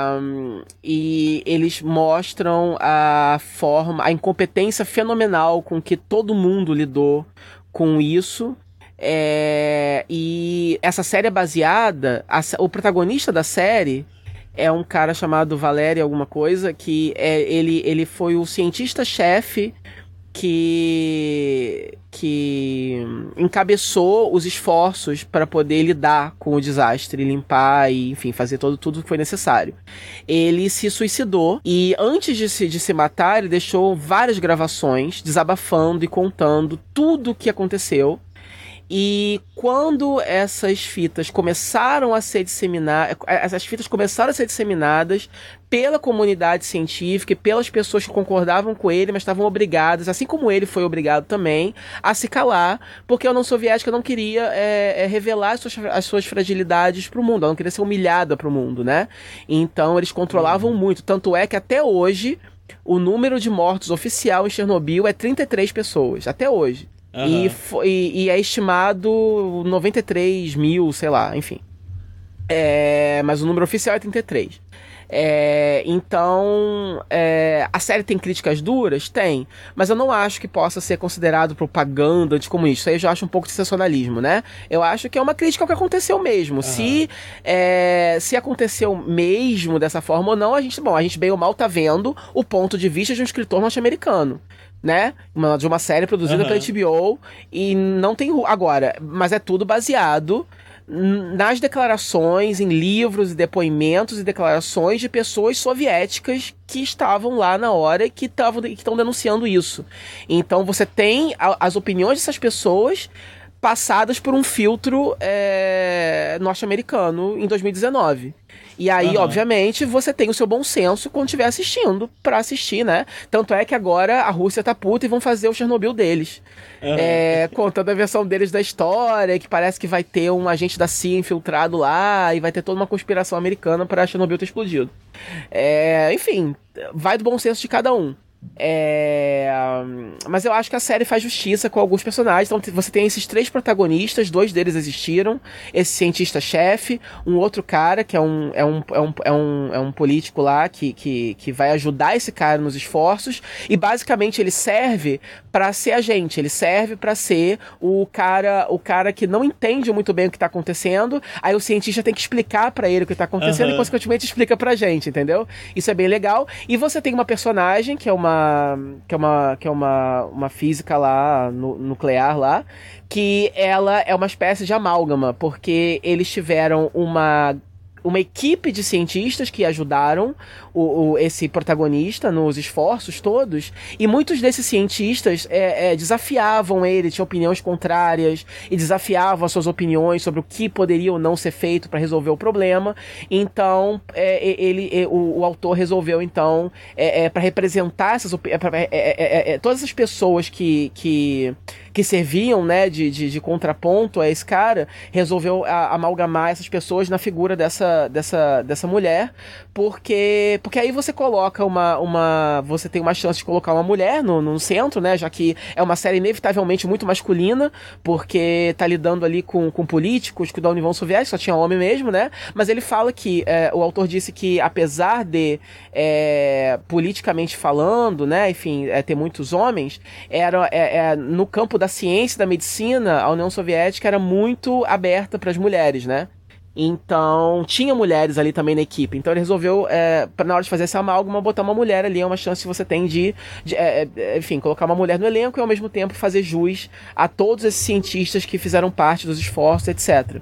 e eles mostram a forma, a incompetência fenomenal com que todo mundo lidou com isso. É, e essa série é baseada. A, o protagonista da série é um cara chamado Valério alguma coisa, que é, ele, ele foi o cientista-chefe que que encabeçou os esforços para poder lidar com o desastre, limpar e, enfim, fazer todo tudo que foi necessário. Ele se suicidou e antes de se, de se matar, ele deixou várias gravações desabafando e contando tudo o que aconteceu e quando essas fitas começaram a ser disseminadas, essas fitas começaram a ser disseminadas pela comunidade científica e pelas pessoas que concordavam com ele, mas estavam obrigadas, assim como ele foi obrigado também, a se calar, porque a União Soviética não queria é, é, revelar as suas, as suas fragilidades para o mundo, ela não queria ser humilhada para o mundo, né? Então eles controlavam muito, tanto é que até hoje o número de mortos oficial em Chernobyl é 33 pessoas, até hoje. Uhum. E, foi, e é estimado 93 mil, sei lá, enfim. É, mas o número oficial é 33. É, então, é, a série tem críticas duras? Tem. Mas eu não acho que possa ser considerado propaganda anticomunista. Isso aí eu já acho um pouco de sensacionalismo, né? Eu acho que é uma crítica ao que aconteceu mesmo. Uhum. Se, é, se aconteceu mesmo dessa forma ou não, a gente, bom, a gente bem ou mal tá vendo o ponto de vista de um escritor norte-americano né? Uma, de uma série produzida uhum. pela HBO e não tem agora, mas é tudo baseado nas declarações, em livros e depoimentos e declarações de pessoas soviéticas que estavam lá na hora e que estão denunciando isso. Então você tem a, as opiniões dessas pessoas passadas por um filtro é, norte-americano em 2019. E aí, uhum. obviamente, você tem o seu bom senso quando estiver assistindo, para assistir, né? Tanto é que agora a Rússia tá puta e vão fazer o Chernobyl deles. Uhum. É, contando a versão deles da história, que parece que vai ter um agente da CIA infiltrado lá e vai ter toda uma conspiração americana para Chernobyl ter explodido. É, enfim, vai do bom senso de cada um. É... Mas eu acho que a série faz justiça com alguns personagens. Então você tem esses três protagonistas, dois deles existiram. Esse cientista-chefe, um outro cara que é um, é um, é um, é um, é um político lá que, que, que vai ajudar esse cara nos esforços. E basicamente ele serve para ser agente, ele serve para ser o cara, o cara que não entende muito bem o que está acontecendo. Aí o cientista tem que explicar para ele o que está acontecendo uhum. e consequentemente explica pra gente, entendeu? Isso é bem legal. E você tem uma personagem que é uma uma que é uma que é uma, uma física lá nuclear lá que ela é uma espécie de amálgama porque eles tiveram uma uma equipe de cientistas que ajudaram o, o, esse protagonista nos esforços todos, e muitos desses cientistas é, é, desafiavam ele, tinham opiniões contrárias, e desafiavam as suas opiniões sobre o que poderia ou não ser feito para resolver o problema. Então, é, ele, o, o, autor resolveu, então, é, é para representar essas, é, todas essas pessoas que, que que serviam, né, de, de, de, contraponto a esse cara, resolveu a, amalgamar essas pessoas na figura dessa, dessa, dessa mulher, porque porque aí você coloca uma, uma você tem uma chance de colocar uma mulher no, no centro, né, já que é uma série inevitavelmente muito masculina, porque tá lidando ali com, com políticos da União Soviética, só tinha homem mesmo, né, mas ele fala que, é, o autor disse que apesar de é, politicamente falando, né, enfim, é, ter muitos homens, era é, é, no campo da ciência da medicina, a União Soviética era muito aberta para as mulheres, né? Então, tinha mulheres ali também na equipe. Então, ele resolveu, é, na hora de fazer essa amálgama, botar uma mulher ali. É uma chance que você tem de, de é, é, enfim, colocar uma mulher no elenco e, ao mesmo tempo, fazer jus a todos esses cientistas que fizeram parte dos esforços, etc.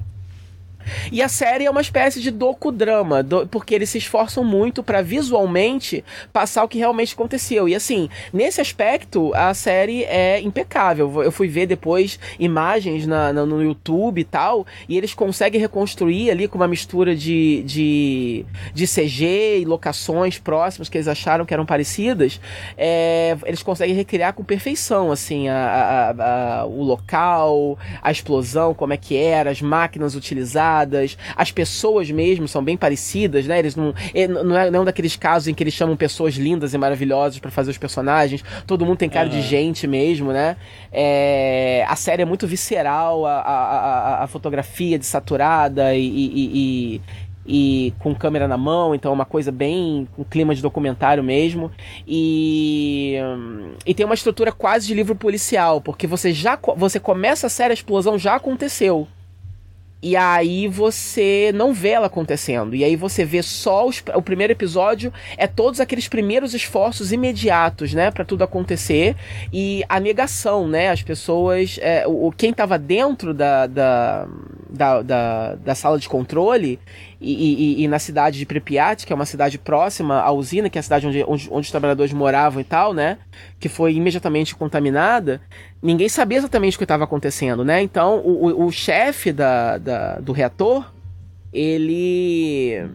E a série é uma espécie de docudrama, do, porque eles se esforçam muito para visualmente passar o que realmente aconteceu. E assim, nesse aspecto, a série é impecável. Eu fui ver depois imagens na, na, no YouTube e tal, e eles conseguem reconstruir ali com uma mistura de, de, de CG e locações próximas que eles acharam que eram parecidas. É, eles conseguem recriar com perfeição, assim, a, a, a, o local, a explosão, como é que era, as máquinas utilizadas as pessoas mesmo são bem parecidas, né? Eles não, não é não é daqueles casos em que eles chamam pessoas lindas e maravilhosas para fazer os personagens. Todo mundo tem cara uhum. de gente mesmo, né? É, a série é muito visceral, a, a, a, a fotografia desaturada e, e, e e com câmera na mão, então é uma coisa bem com clima de documentário mesmo. E, e tem uma estrutura quase de livro policial, porque você já você começa a série, a explosão já aconteceu. E aí você não vê ela acontecendo. E aí você vê só os, o primeiro episódio é todos aqueles primeiros esforços imediatos, né, para tudo acontecer e a negação, né, as pessoas, é, o, quem estava dentro da, da, da, da, da sala de controle e, e, e, na cidade de Pripyat, que é uma cidade próxima à usina, que é a cidade onde, onde, onde, os trabalhadores moravam e tal, né? Que foi imediatamente contaminada, ninguém sabia exatamente o que estava acontecendo, né? Então, o, o, o chefe da, da, do reator, ele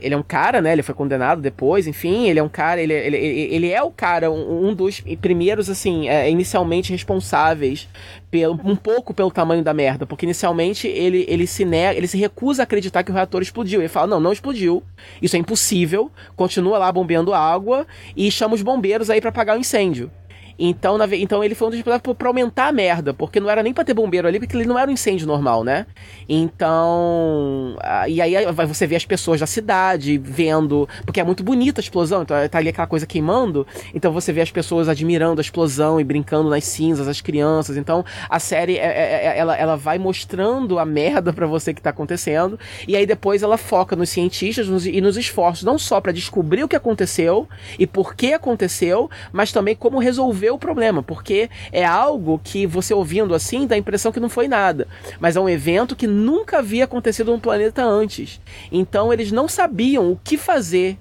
ele é um cara, né? Ele foi condenado depois, enfim, ele é um cara, ele, ele, ele é o cara, um, um dos primeiros, assim, é, inicialmente responsáveis pelo, um pouco pelo tamanho da merda, porque inicialmente ele, ele se nega, ele se recusa a acreditar que o reator explodiu. Ele fala: não, não explodiu, isso é impossível, continua lá bombeando água e chama os bombeiros aí para apagar o incêndio. Então, na, então ele foi um dos responsáveis pra aumentar a merda, porque não era nem pra ter bombeiro ali, porque ele não era um incêndio normal, né? Então. E aí você vê as pessoas da cidade vendo. Porque é muito bonita a explosão, então tá ali aquela coisa queimando. Então você vê as pessoas admirando a explosão e brincando nas cinzas, as crianças. Então a série, é, é, é ela, ela vai mostrando a merda para você que tá acontecendo. E aí depois ela foca nos cientistas nos, e nos esforços, não só para descobrir o que aconteceu e por que aconteceu, mas também como resolver o problema, porque é algo que você ouvindo assim dá a impressão que não foi nada, mas é um evento que nunca havia acontecido no planeta antes. Então eles não sabiam o que fazer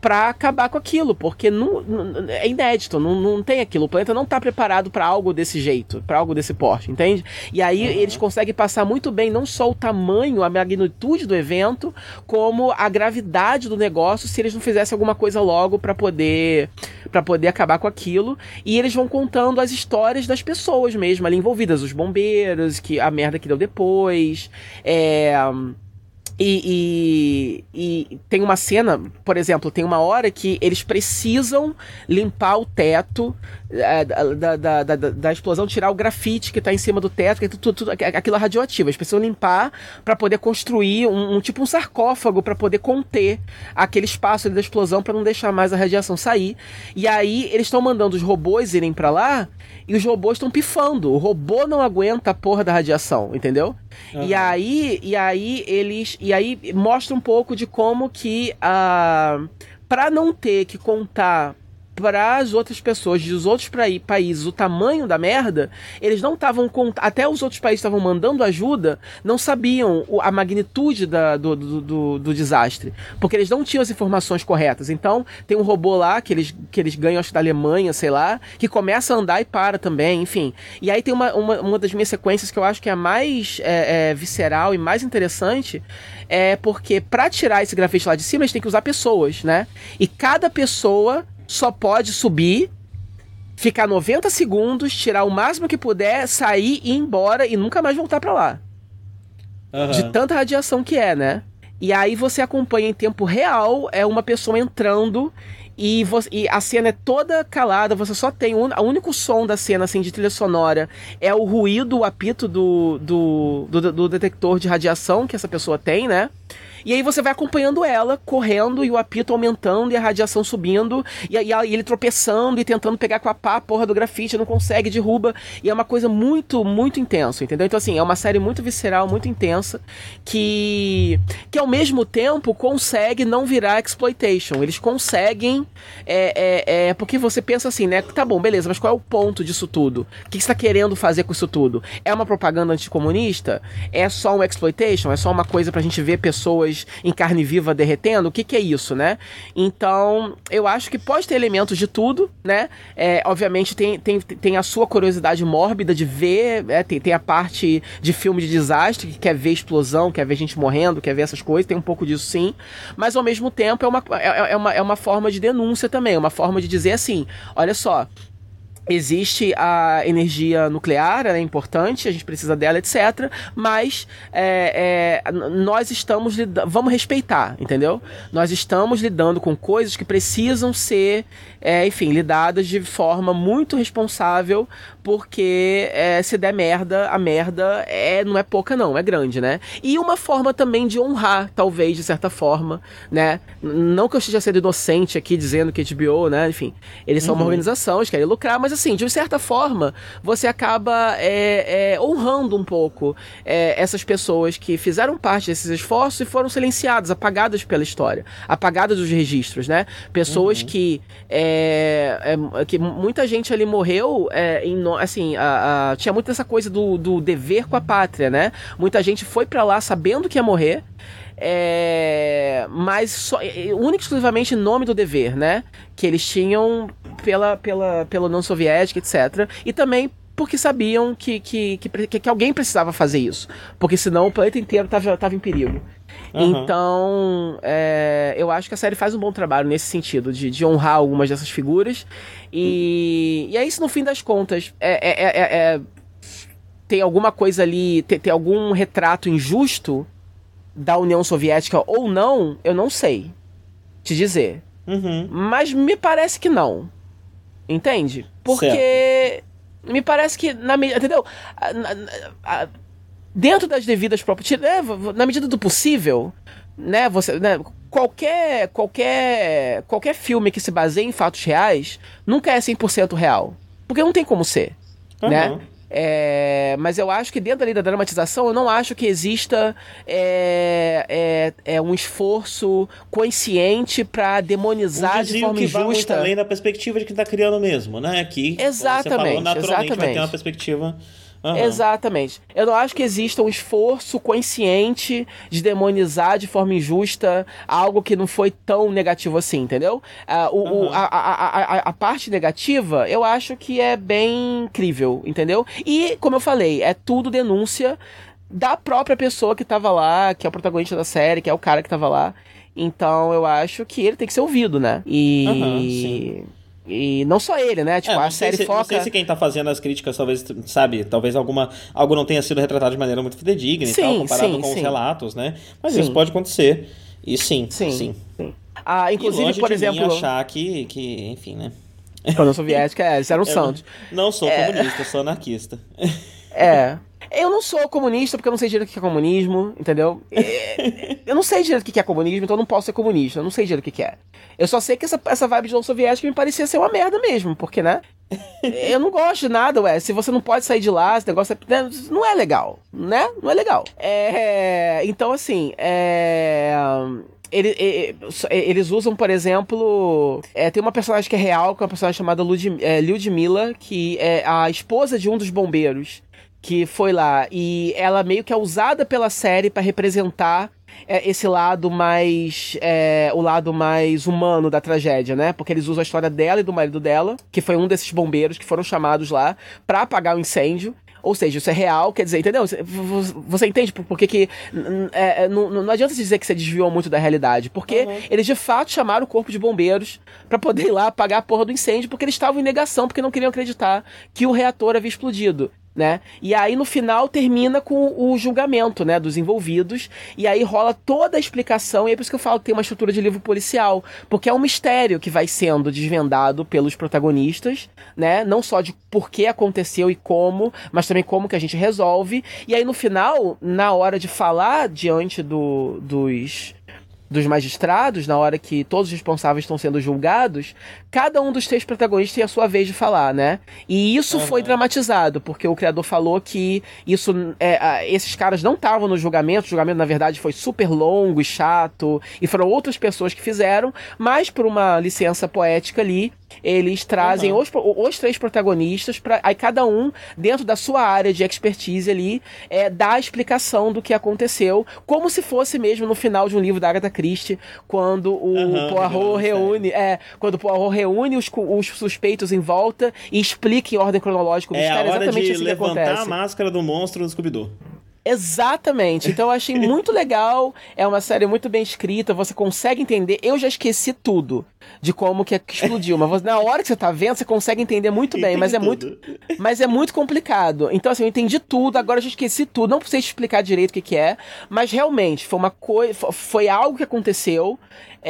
para acabar com aquilo, porque não, não, é inédito, não, não tem aquilo. O planeta não está preparado para algo desse jeito, para algo desse porte, entende? E aí uhum. eles conseguem passar muito bem não só o tamanho, a magnitude do evento, como a gravidade do negócio se eles não fizessem alguma coisa logo para poder para poder acabar com aquilo. E eles vão contando as histórias das pessoas mesmo ali envolvidas, os bombeiros, que a merda que deu depois, é e, e, e, tem uma cena, por exemplo, tem uma hora que eles precisam limpar o teto é, da, da, da, da, explosão, tirar o grafite que está em cima do teto, que é tudo, tudo, aquilo é radioativo. Eles precisam limpar para poder construir um, um, tipo um sarcófago para poder conter aquele espaço da explosão para não deixar mais a radiação sair. E aí eles estão mandando os robôs irem para lá e os robôs estão pifando. O robô não aguenta a porra da radiação, entendeu? Uhum. E aí, e aí eles, e aí mostra um pouco de como que a uh, para não ter que contar para as outras pessoas dos outros países o tamanho da merda, eles não estavam. Até os outros países estavam mandando ajuda, não sabiam a magnitude da, do, do, do, do, desastre. Porque eles não tinham as informações corretas. Então, tem um robô lá que eles, que eles ganham, acho da Alemanha, sei lá, que começa a andar e para também, enfim. E aí tem uma, uma, uma das minhas sequências que eu acho que é a mais é, é, visceral e mais interessante. É porque para tirar esse grafite lá de cima, eles têm que usar pessoas, né? E cada pessoa só pode subir, ficar 90 segundos, tirar o máximo que puder, sair e ir embora e nunca mais voltar para lá. Uhum. De tanta radiação que é, né? E aí você acompanha em tempo real, é uma pessoa entrando e, você, e, a cena é toda calada, você só tem. O único som da cena, assim, de trilha sonora é o ruído, o apito do, do, do, do detector de radiação que essa pessoa tem, né? E aí você vai acompanhando ela, correndo, e o apito aumentando, e a radiação subindo, e, ele tropeçando e tentando pegar com a pá a porra do grafite, não consegue, derruba. E é uma coisa muito, muito intensa, entendeu? Então, assim, é uma série muito visceral, muito intensa, que, que ao mesmo tempo consegue não virar exploitation. Eles conseguem. É, é, é, porque você pensa assim, né? Tá bom, beleza, mas qual é o ponto disso tudo? O que você está querendo fazer com isso tudo? É uma propaganda anticomunista? É só um exploitation? É só uma coisa pra gente ver pessoas em carne viva derretendo, o que, que é isso, né? Então, eu acho que pode ter elementos de tudo, né? É, obviamente tem, tem, tem a sua curiosidade mórbida de ver, é, tem, tem a parte de filme de desastre, que quer ver explosão, quer ver gente morrendo, quer ver essas coisas, tem um pouco disso sim, mas ao mesmo tempo é uma, é, é uma, é uma forma de denúncia também, uma forma de dizer assim, olha só, existe a energia nuclear, ela é importante, a gente precisa dela, etc. Mas é, é, nós estamos vamos respeitar, entendeu? Nós estamos lidando com coisas que precisam ser, é, enfim, lidadas de forma muito responsável, porque é, se der merda, a merda é não é pouca não, é grande, né? E uma forma também de honrar, talvez de certa forma, né? Não que eu esteja sendo inocente aqui dizendo que HBO, né? Enfim, eles são uhum. uma organização, eles querem lucrar, mas assim, de certa forma, você acaba é, é, honrando um pouco é, essas pessoas que fizeram parte desses esforços e foram silenciadas, apagadas pela história, apagadas dos registros, né? Pessoas uhum. que, é, é, que muita gente ali morreu é, em, assim, a, a, tinha muito essa coisa do, do dever com a pátria, né? Muita gente foi para lá sabendo que ia morrer, é, mas só, único exclusivamente em nome do dever, né? Que eles tinham pela, pela, pela União Soviética, etc. E também porque sabiam que, que, que, que, alguém precisava fazer isso. Porque senão o planeta inteiro estava em perigo. Uhum. Então, é, eu acho que a série faz um bom trabalho nesse sentido, de, de honrar algumas dessas figuras. E, e é isso no fim das contas. É, é, é, é tem alguma coisa ali, tem, tem algum retrato injusto da União Soviética ou não, eu não sei te dizer. Uhum. Mas me parece que não. Entende? Porque certo. me parece que, na entendeu? Na, na, dentro das devidas proporções, né, na medida do possível, né, você, né, qualquer, qualquer, qualquer filme que se baseie em fatos reais nunca é 100% real. Porque não tem como ser, uhum. né? É, mas eu acho que dentro ali da dramatização, eu não acho que exista é, é, é um esforço consciente para demonizar um de forma que injusta. Vai muito além da perspectiva de quem está criando mesmo, né? Que exatamente, você falou, naturalmente exatamente. vai ter uma perspectiva Uhum. Exatamente. Eu não acho que exista um esforço consciente de demonizar de forma injusta algo que não foi tão negativo assim, entendeu? Uh, o, uhum. o, a, a, a, a, parte negativa, eu acho que é bem incrível, entendeu? E, como eu falei, é tudo denúncia da própria pessoa que tava lá, que é o protagonista da série, que é o cara que tava lá. Então eu acho que ele tem que ser ouvido, né? E. Uhum, e não só ele, né? Tipo, é, a série se, foca. Não sei se quem tá fazendo as críticas, talvez, sabe, talvez alguma, algo não tenha sido retratado de maneira muito fidedigna sim, e tal, comparado sim, com sim. os relatos, né? Mas isso pode acontecer. E sim, sim. Ah, inclusive, por exemplo. achar que, que, enfim, né? A União Soviética, é, eles [laughs] eram santos. Não sou é... comunista, sou anarquista. É. [laughs] Eu não sou comunista porque eu não sei direito o que é comunismo, entendeu? É, eu não sei direito o que é comunismo, então eu não posso ser comunista. Eu não sei direito o que é. Eu só sei que essa, essa vibe de União Soviética me parecia ser uma merda mesmo, porque, né? Eu não gosto de nada, ué. Se você não pode sair de lá, esse negócio é, né, não é legal, né? Não é legal. É, então, assim, é ele, ele, eles usam, por exemplo. É, tem uma personagem que é real, que é uma personagem chamada Lud, é, Ludmilla, que é a esposa de um dos bombeiros que foi lá. E ela meio que é usada pela série para representar é, esse lado mais. É, o lado mais humano da tragédia, né? Porque eles usam a história dela e do marido dela, que foi um desses bombeiros que foram chamados lá para apagar o incêndio. Ou seja, isso é real, quer dizer, entendeu? Você entende por, por que, que é, é, não, não adianta dizer que você desviou muito da realidade, porque uhum. eles de fato chamaram o corpo de bombeiros para poder ir lá apagar a porra do incêndio, porque eles estavam em negação, porque não queriam acreditar que o reator havia explodido né? E aí no final termina com o julgamento, né, dos envolvidos, e aí rola toda a explicação, e é por isso que eu falo que tem uma estrutura de livro policial, porque é um mistério que vai sendo desvendado pelos protagonistas, né? Não só de por que aconteceu e como, mas também como que a gente resolve. E aí no final, na hora de falar diante do, dos dos magistrados, na hora que todos os responsáveis estão sendo julgados, cada um dos três protagonistas tem a sua vez de falar, né? E isso uhum. foi dramatizado, porque o criador falou que isso, é, esses caras não estavam no julgamento, o julgamento, na verdade, foi super longo e chato, e foram outras pessoas que fizeram, mas por uma licença poética ali, eles trazem uhum. os, os três protagonistas, para aí cada um, dentro da sua área de expertise ali, é, dá a explicação do que aconteceu, como se fosse mesmo no final de um livro da Agatha Christie, quando o uhum, Poirot reúne, é, quando o Poirot reúne os, os suspeitos em volta e explica em ordem cronológica o é mistério. É a hora exatamente de assim levantar a máscara do monstro no Scooby-Doo. Exatamente. Então eu achei muito legal. É uma série muito bem escrita. Você consegue entender. Eu já esqueci tudo de como que, é explodiu. Mas na hora que você tá vendo, você consegue entender muito bem. Mas é muito, mas é muito complicado. Então, assim, eu entendi tudo. Agora eu já esqueci tudo. Não precisei explicar direito o que, que é. Mas realmente foi uma coisa. Foi algo que aconteceu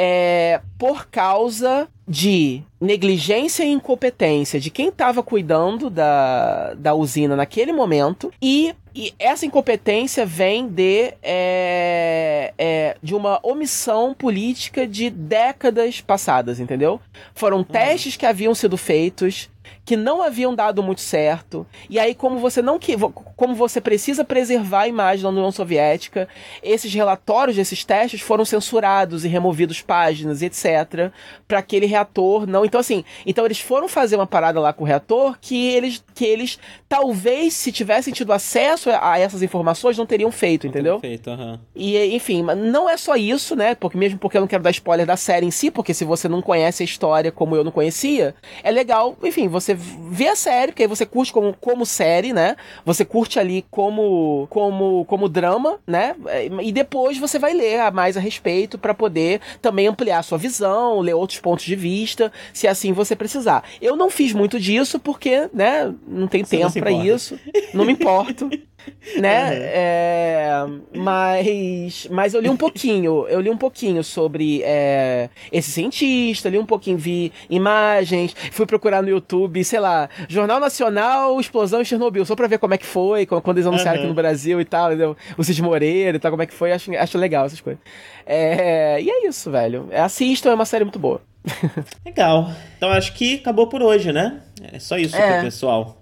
é, por causa de negligência e incompetência de quem estava cuidando da, da usina naquele momento e, e essa incompetência vem de, é, é, de uma omissão política de décadas passadas, entendeu? Foram uhum. testes que haviam sido feitos que não haviam dado muito certo. E aí, como você não que, como você precisa preservar a imagem da União Soviética, esses relatórios desses testes foram censurados e removidos páginas, etc, para aquele reator não. Então assim, então eles foram fazer uma parada lá com o reator que eles que eles talvez se tivessem tido acesso a essas informações não teriam feito, não entendeu? Feito, uhum. E enfim, não é só isso, né? Porque mesmo porque eu não quero dar spoiler da série em si, porque se você não conhece a história como eu não conhecia, é legal, enfim, você vê a série, porque aí você curte como, como série, né? Você curte ali como, como, como drama, né? E depois você vai ler mais a respeito para poder também ampliar a sua visão, ler outros pontos de vista, se assim você precisar. Eu não fiz muito disso porque, né, não tem você tempo para isso, não me importo. [laughs] né? Uhum. É, mas, mas eu li um pouquinho, eu li um pouquinho sobre é, esse cientista, li um pouquinho, vi imagens, fui procurar no YouTube, sei lá, Jornal Nacional, explosão em Chernobyl, só pra ver como é que foi, quando eles anunciaram uhum. aqui no Brasil e tal, entendeu? o Cid Moreira e tal, como é que foi, acho, acho legal essas coisas. É, e é isso, velho. Assistam, é uma série muito boa. [laughs] Legal. Então acho que acabou por hoje, né? É só isso é. pro pessoal.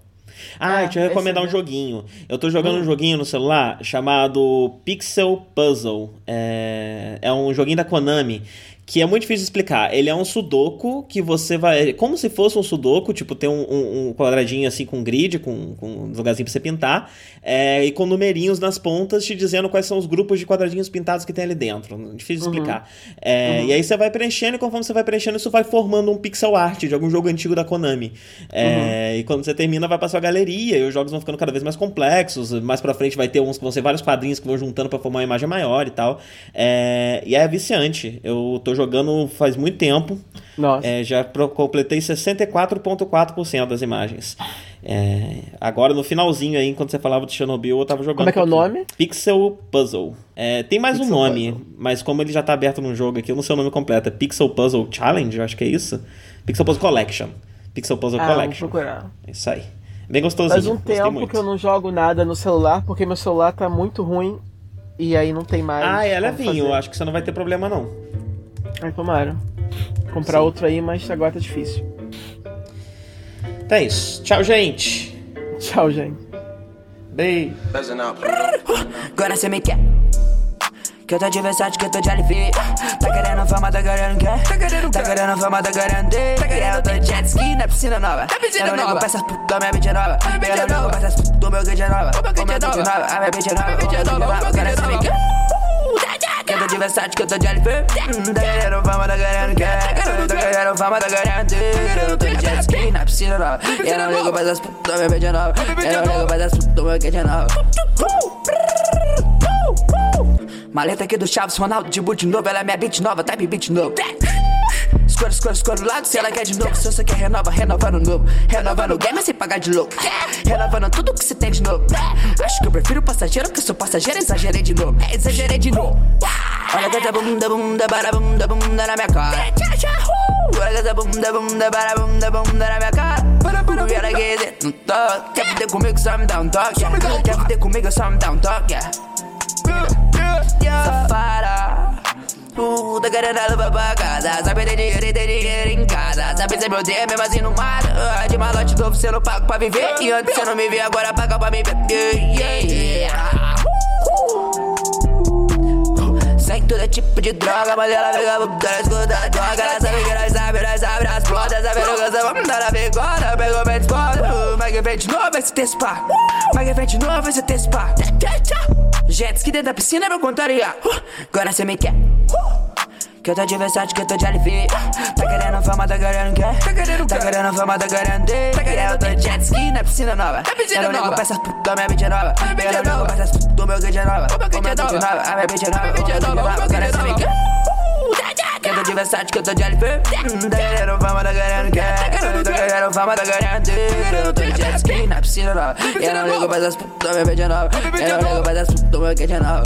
Ah, ah deixa eu recomendar um joguinho. Eu tô jogando hum. um joguinho no celular chamado Pixel Puzzle. É, é um joguinho da Konami que é muito difícil de explicar. Ele é um sudoku que você vai. Como se fosse um sudoku, tipo, tem um, um, um quadradinho assim com grid, com, com um lugarzinho pra você pintar, é, e com numerinhos nas pontas te dizendo quais são os grupos de quadradinhos pintados que tem ali dentro. Difícil de uhum. explicar. É, uhum. E aí você vai preenchendo, e conforme você vai preenchendo, isso vai formando um pixel art de algum jogo antigo da Konami. É, uhum. E quando você termina, vai pra sua galeria, e os jogos vão ficando cada vez mais complexos. Mais pra frente vai ter uns que vão ser vários quadrinhos que vão juntando para formar uma imagem maior e tal. É, e é viciante. Eu tô jogando faz muito tempo. Nossa. É, já completei 64,4% das imagens. É, agora, no finalzinho aí, enquanto você falava de Chernobyl, eu tava jogando. Como é que é o nome? Pixel Puzzle. É, tem mais Pixel um nome, Puzzle. mas como ele já tá aberto no jogo aqui, eu não sei o nome completo. É Pixel Puzzle Challenge, eu acho que é isso. Pixel Puzzle Collection. Pixel Puzzle ah, Collection. Vou procurar. É isso aí. Bem gostosinho. Faz um tempo que eu não jogo nada no celular, porque meu celular tá muito ruim e aí não tem mais. Ah, é levinho. Eu acho que você não vai ter problema, não. Ai, tomara. Comprar Sim. outro aí, mas agora tá difícil. Então é isso. Tchau, gente. Tchau, gente. Beijo. Agora você me quer. Que eu tô de Versace, que eu tô de LV Tá querendo fama, tá querendo quê? Tá querendo, tá querendo fama, tá querendo D tá querendo Eu tô de jet ski na piscina nova Na piscina nova Eu não peças da minha bitch nova Eu não peças do meu gate nova O meu gate nova A minha bitch nova A minha bitch nova Agora você me quer tô de Versace, que eu tô de LP Tá querendo fama, tá querendo quê? Tá querendo fama, tá querendo Eu tô de jet ski na piscina nova. Eu não ligo pra essas putas, minha bitch nova. Eu não ligo pra essas putas, meu gate nova. Maleta aqui do Chaves, Ronaldo de boot novo. Ela é minha beat nova, type beat novo Escuro, escuro, escuro lado, se ela quer de novo Se você quer renova, renova no novo. Renova no game sem pagar de louco. Renovando tudo que você tem de novo. Acho que eu prefiro passageiro, que sou passageiro. Exagerei de novo, é, exagerei de novo. Olha que essa bunda, bunda, para bunda, bunda na minha cara. Olha que essa bunda, bunda, para bunda, bunda na minha cara. E ela quer dizer, não toque Quer fuder comigo, só me dá um toque. Quer fuder comigo, só me dá um toque. Safada Tá querendo levar pra casa Sabe ter dinheiro e ter dinheiro em casa. Sabe ser meu dia mesmo assim no mar. Uh, De malote novo cê não paga pra viver. E antes cê não me vê, agora paga pra me ver. Yeah, yeah. Sem todo tipo de droga, mas ela pega ela escuta a droga. Ela sabe que nós sabe, nós sabe as portas Sabe que vamos dar a bigode Pegou bem disposta Que vem de novo esse texto pá. Mas que vem de novo esse texto pá. Jet ski dentro da piscina é meu contrariar Agora cê me quer. Que eu tô de Versace, que eu tô de LV Tá querendo fama, tá querendo quê? Tá querendo, tá querendo fama, tá querendo D tá querendo, Eu tô de jet ski na piscina nova. Na piscina eu não ligo pra essas putas, minha bitch nova. Eu não ligo pra essas putas, do meu é nova. O meu é nova, a minha bitch nova. O meu é nova, eu quero saber que eu tô de Versace, que eu tô de LV Tá querendo fama, tá querendo quê? Tá querendo fama, tá querendo D Eu tô de jet ski na piscina nova Eu não ligo pra essas putas, minha bitch é nova Eu não ligo pra essas putas, do meu gate é nova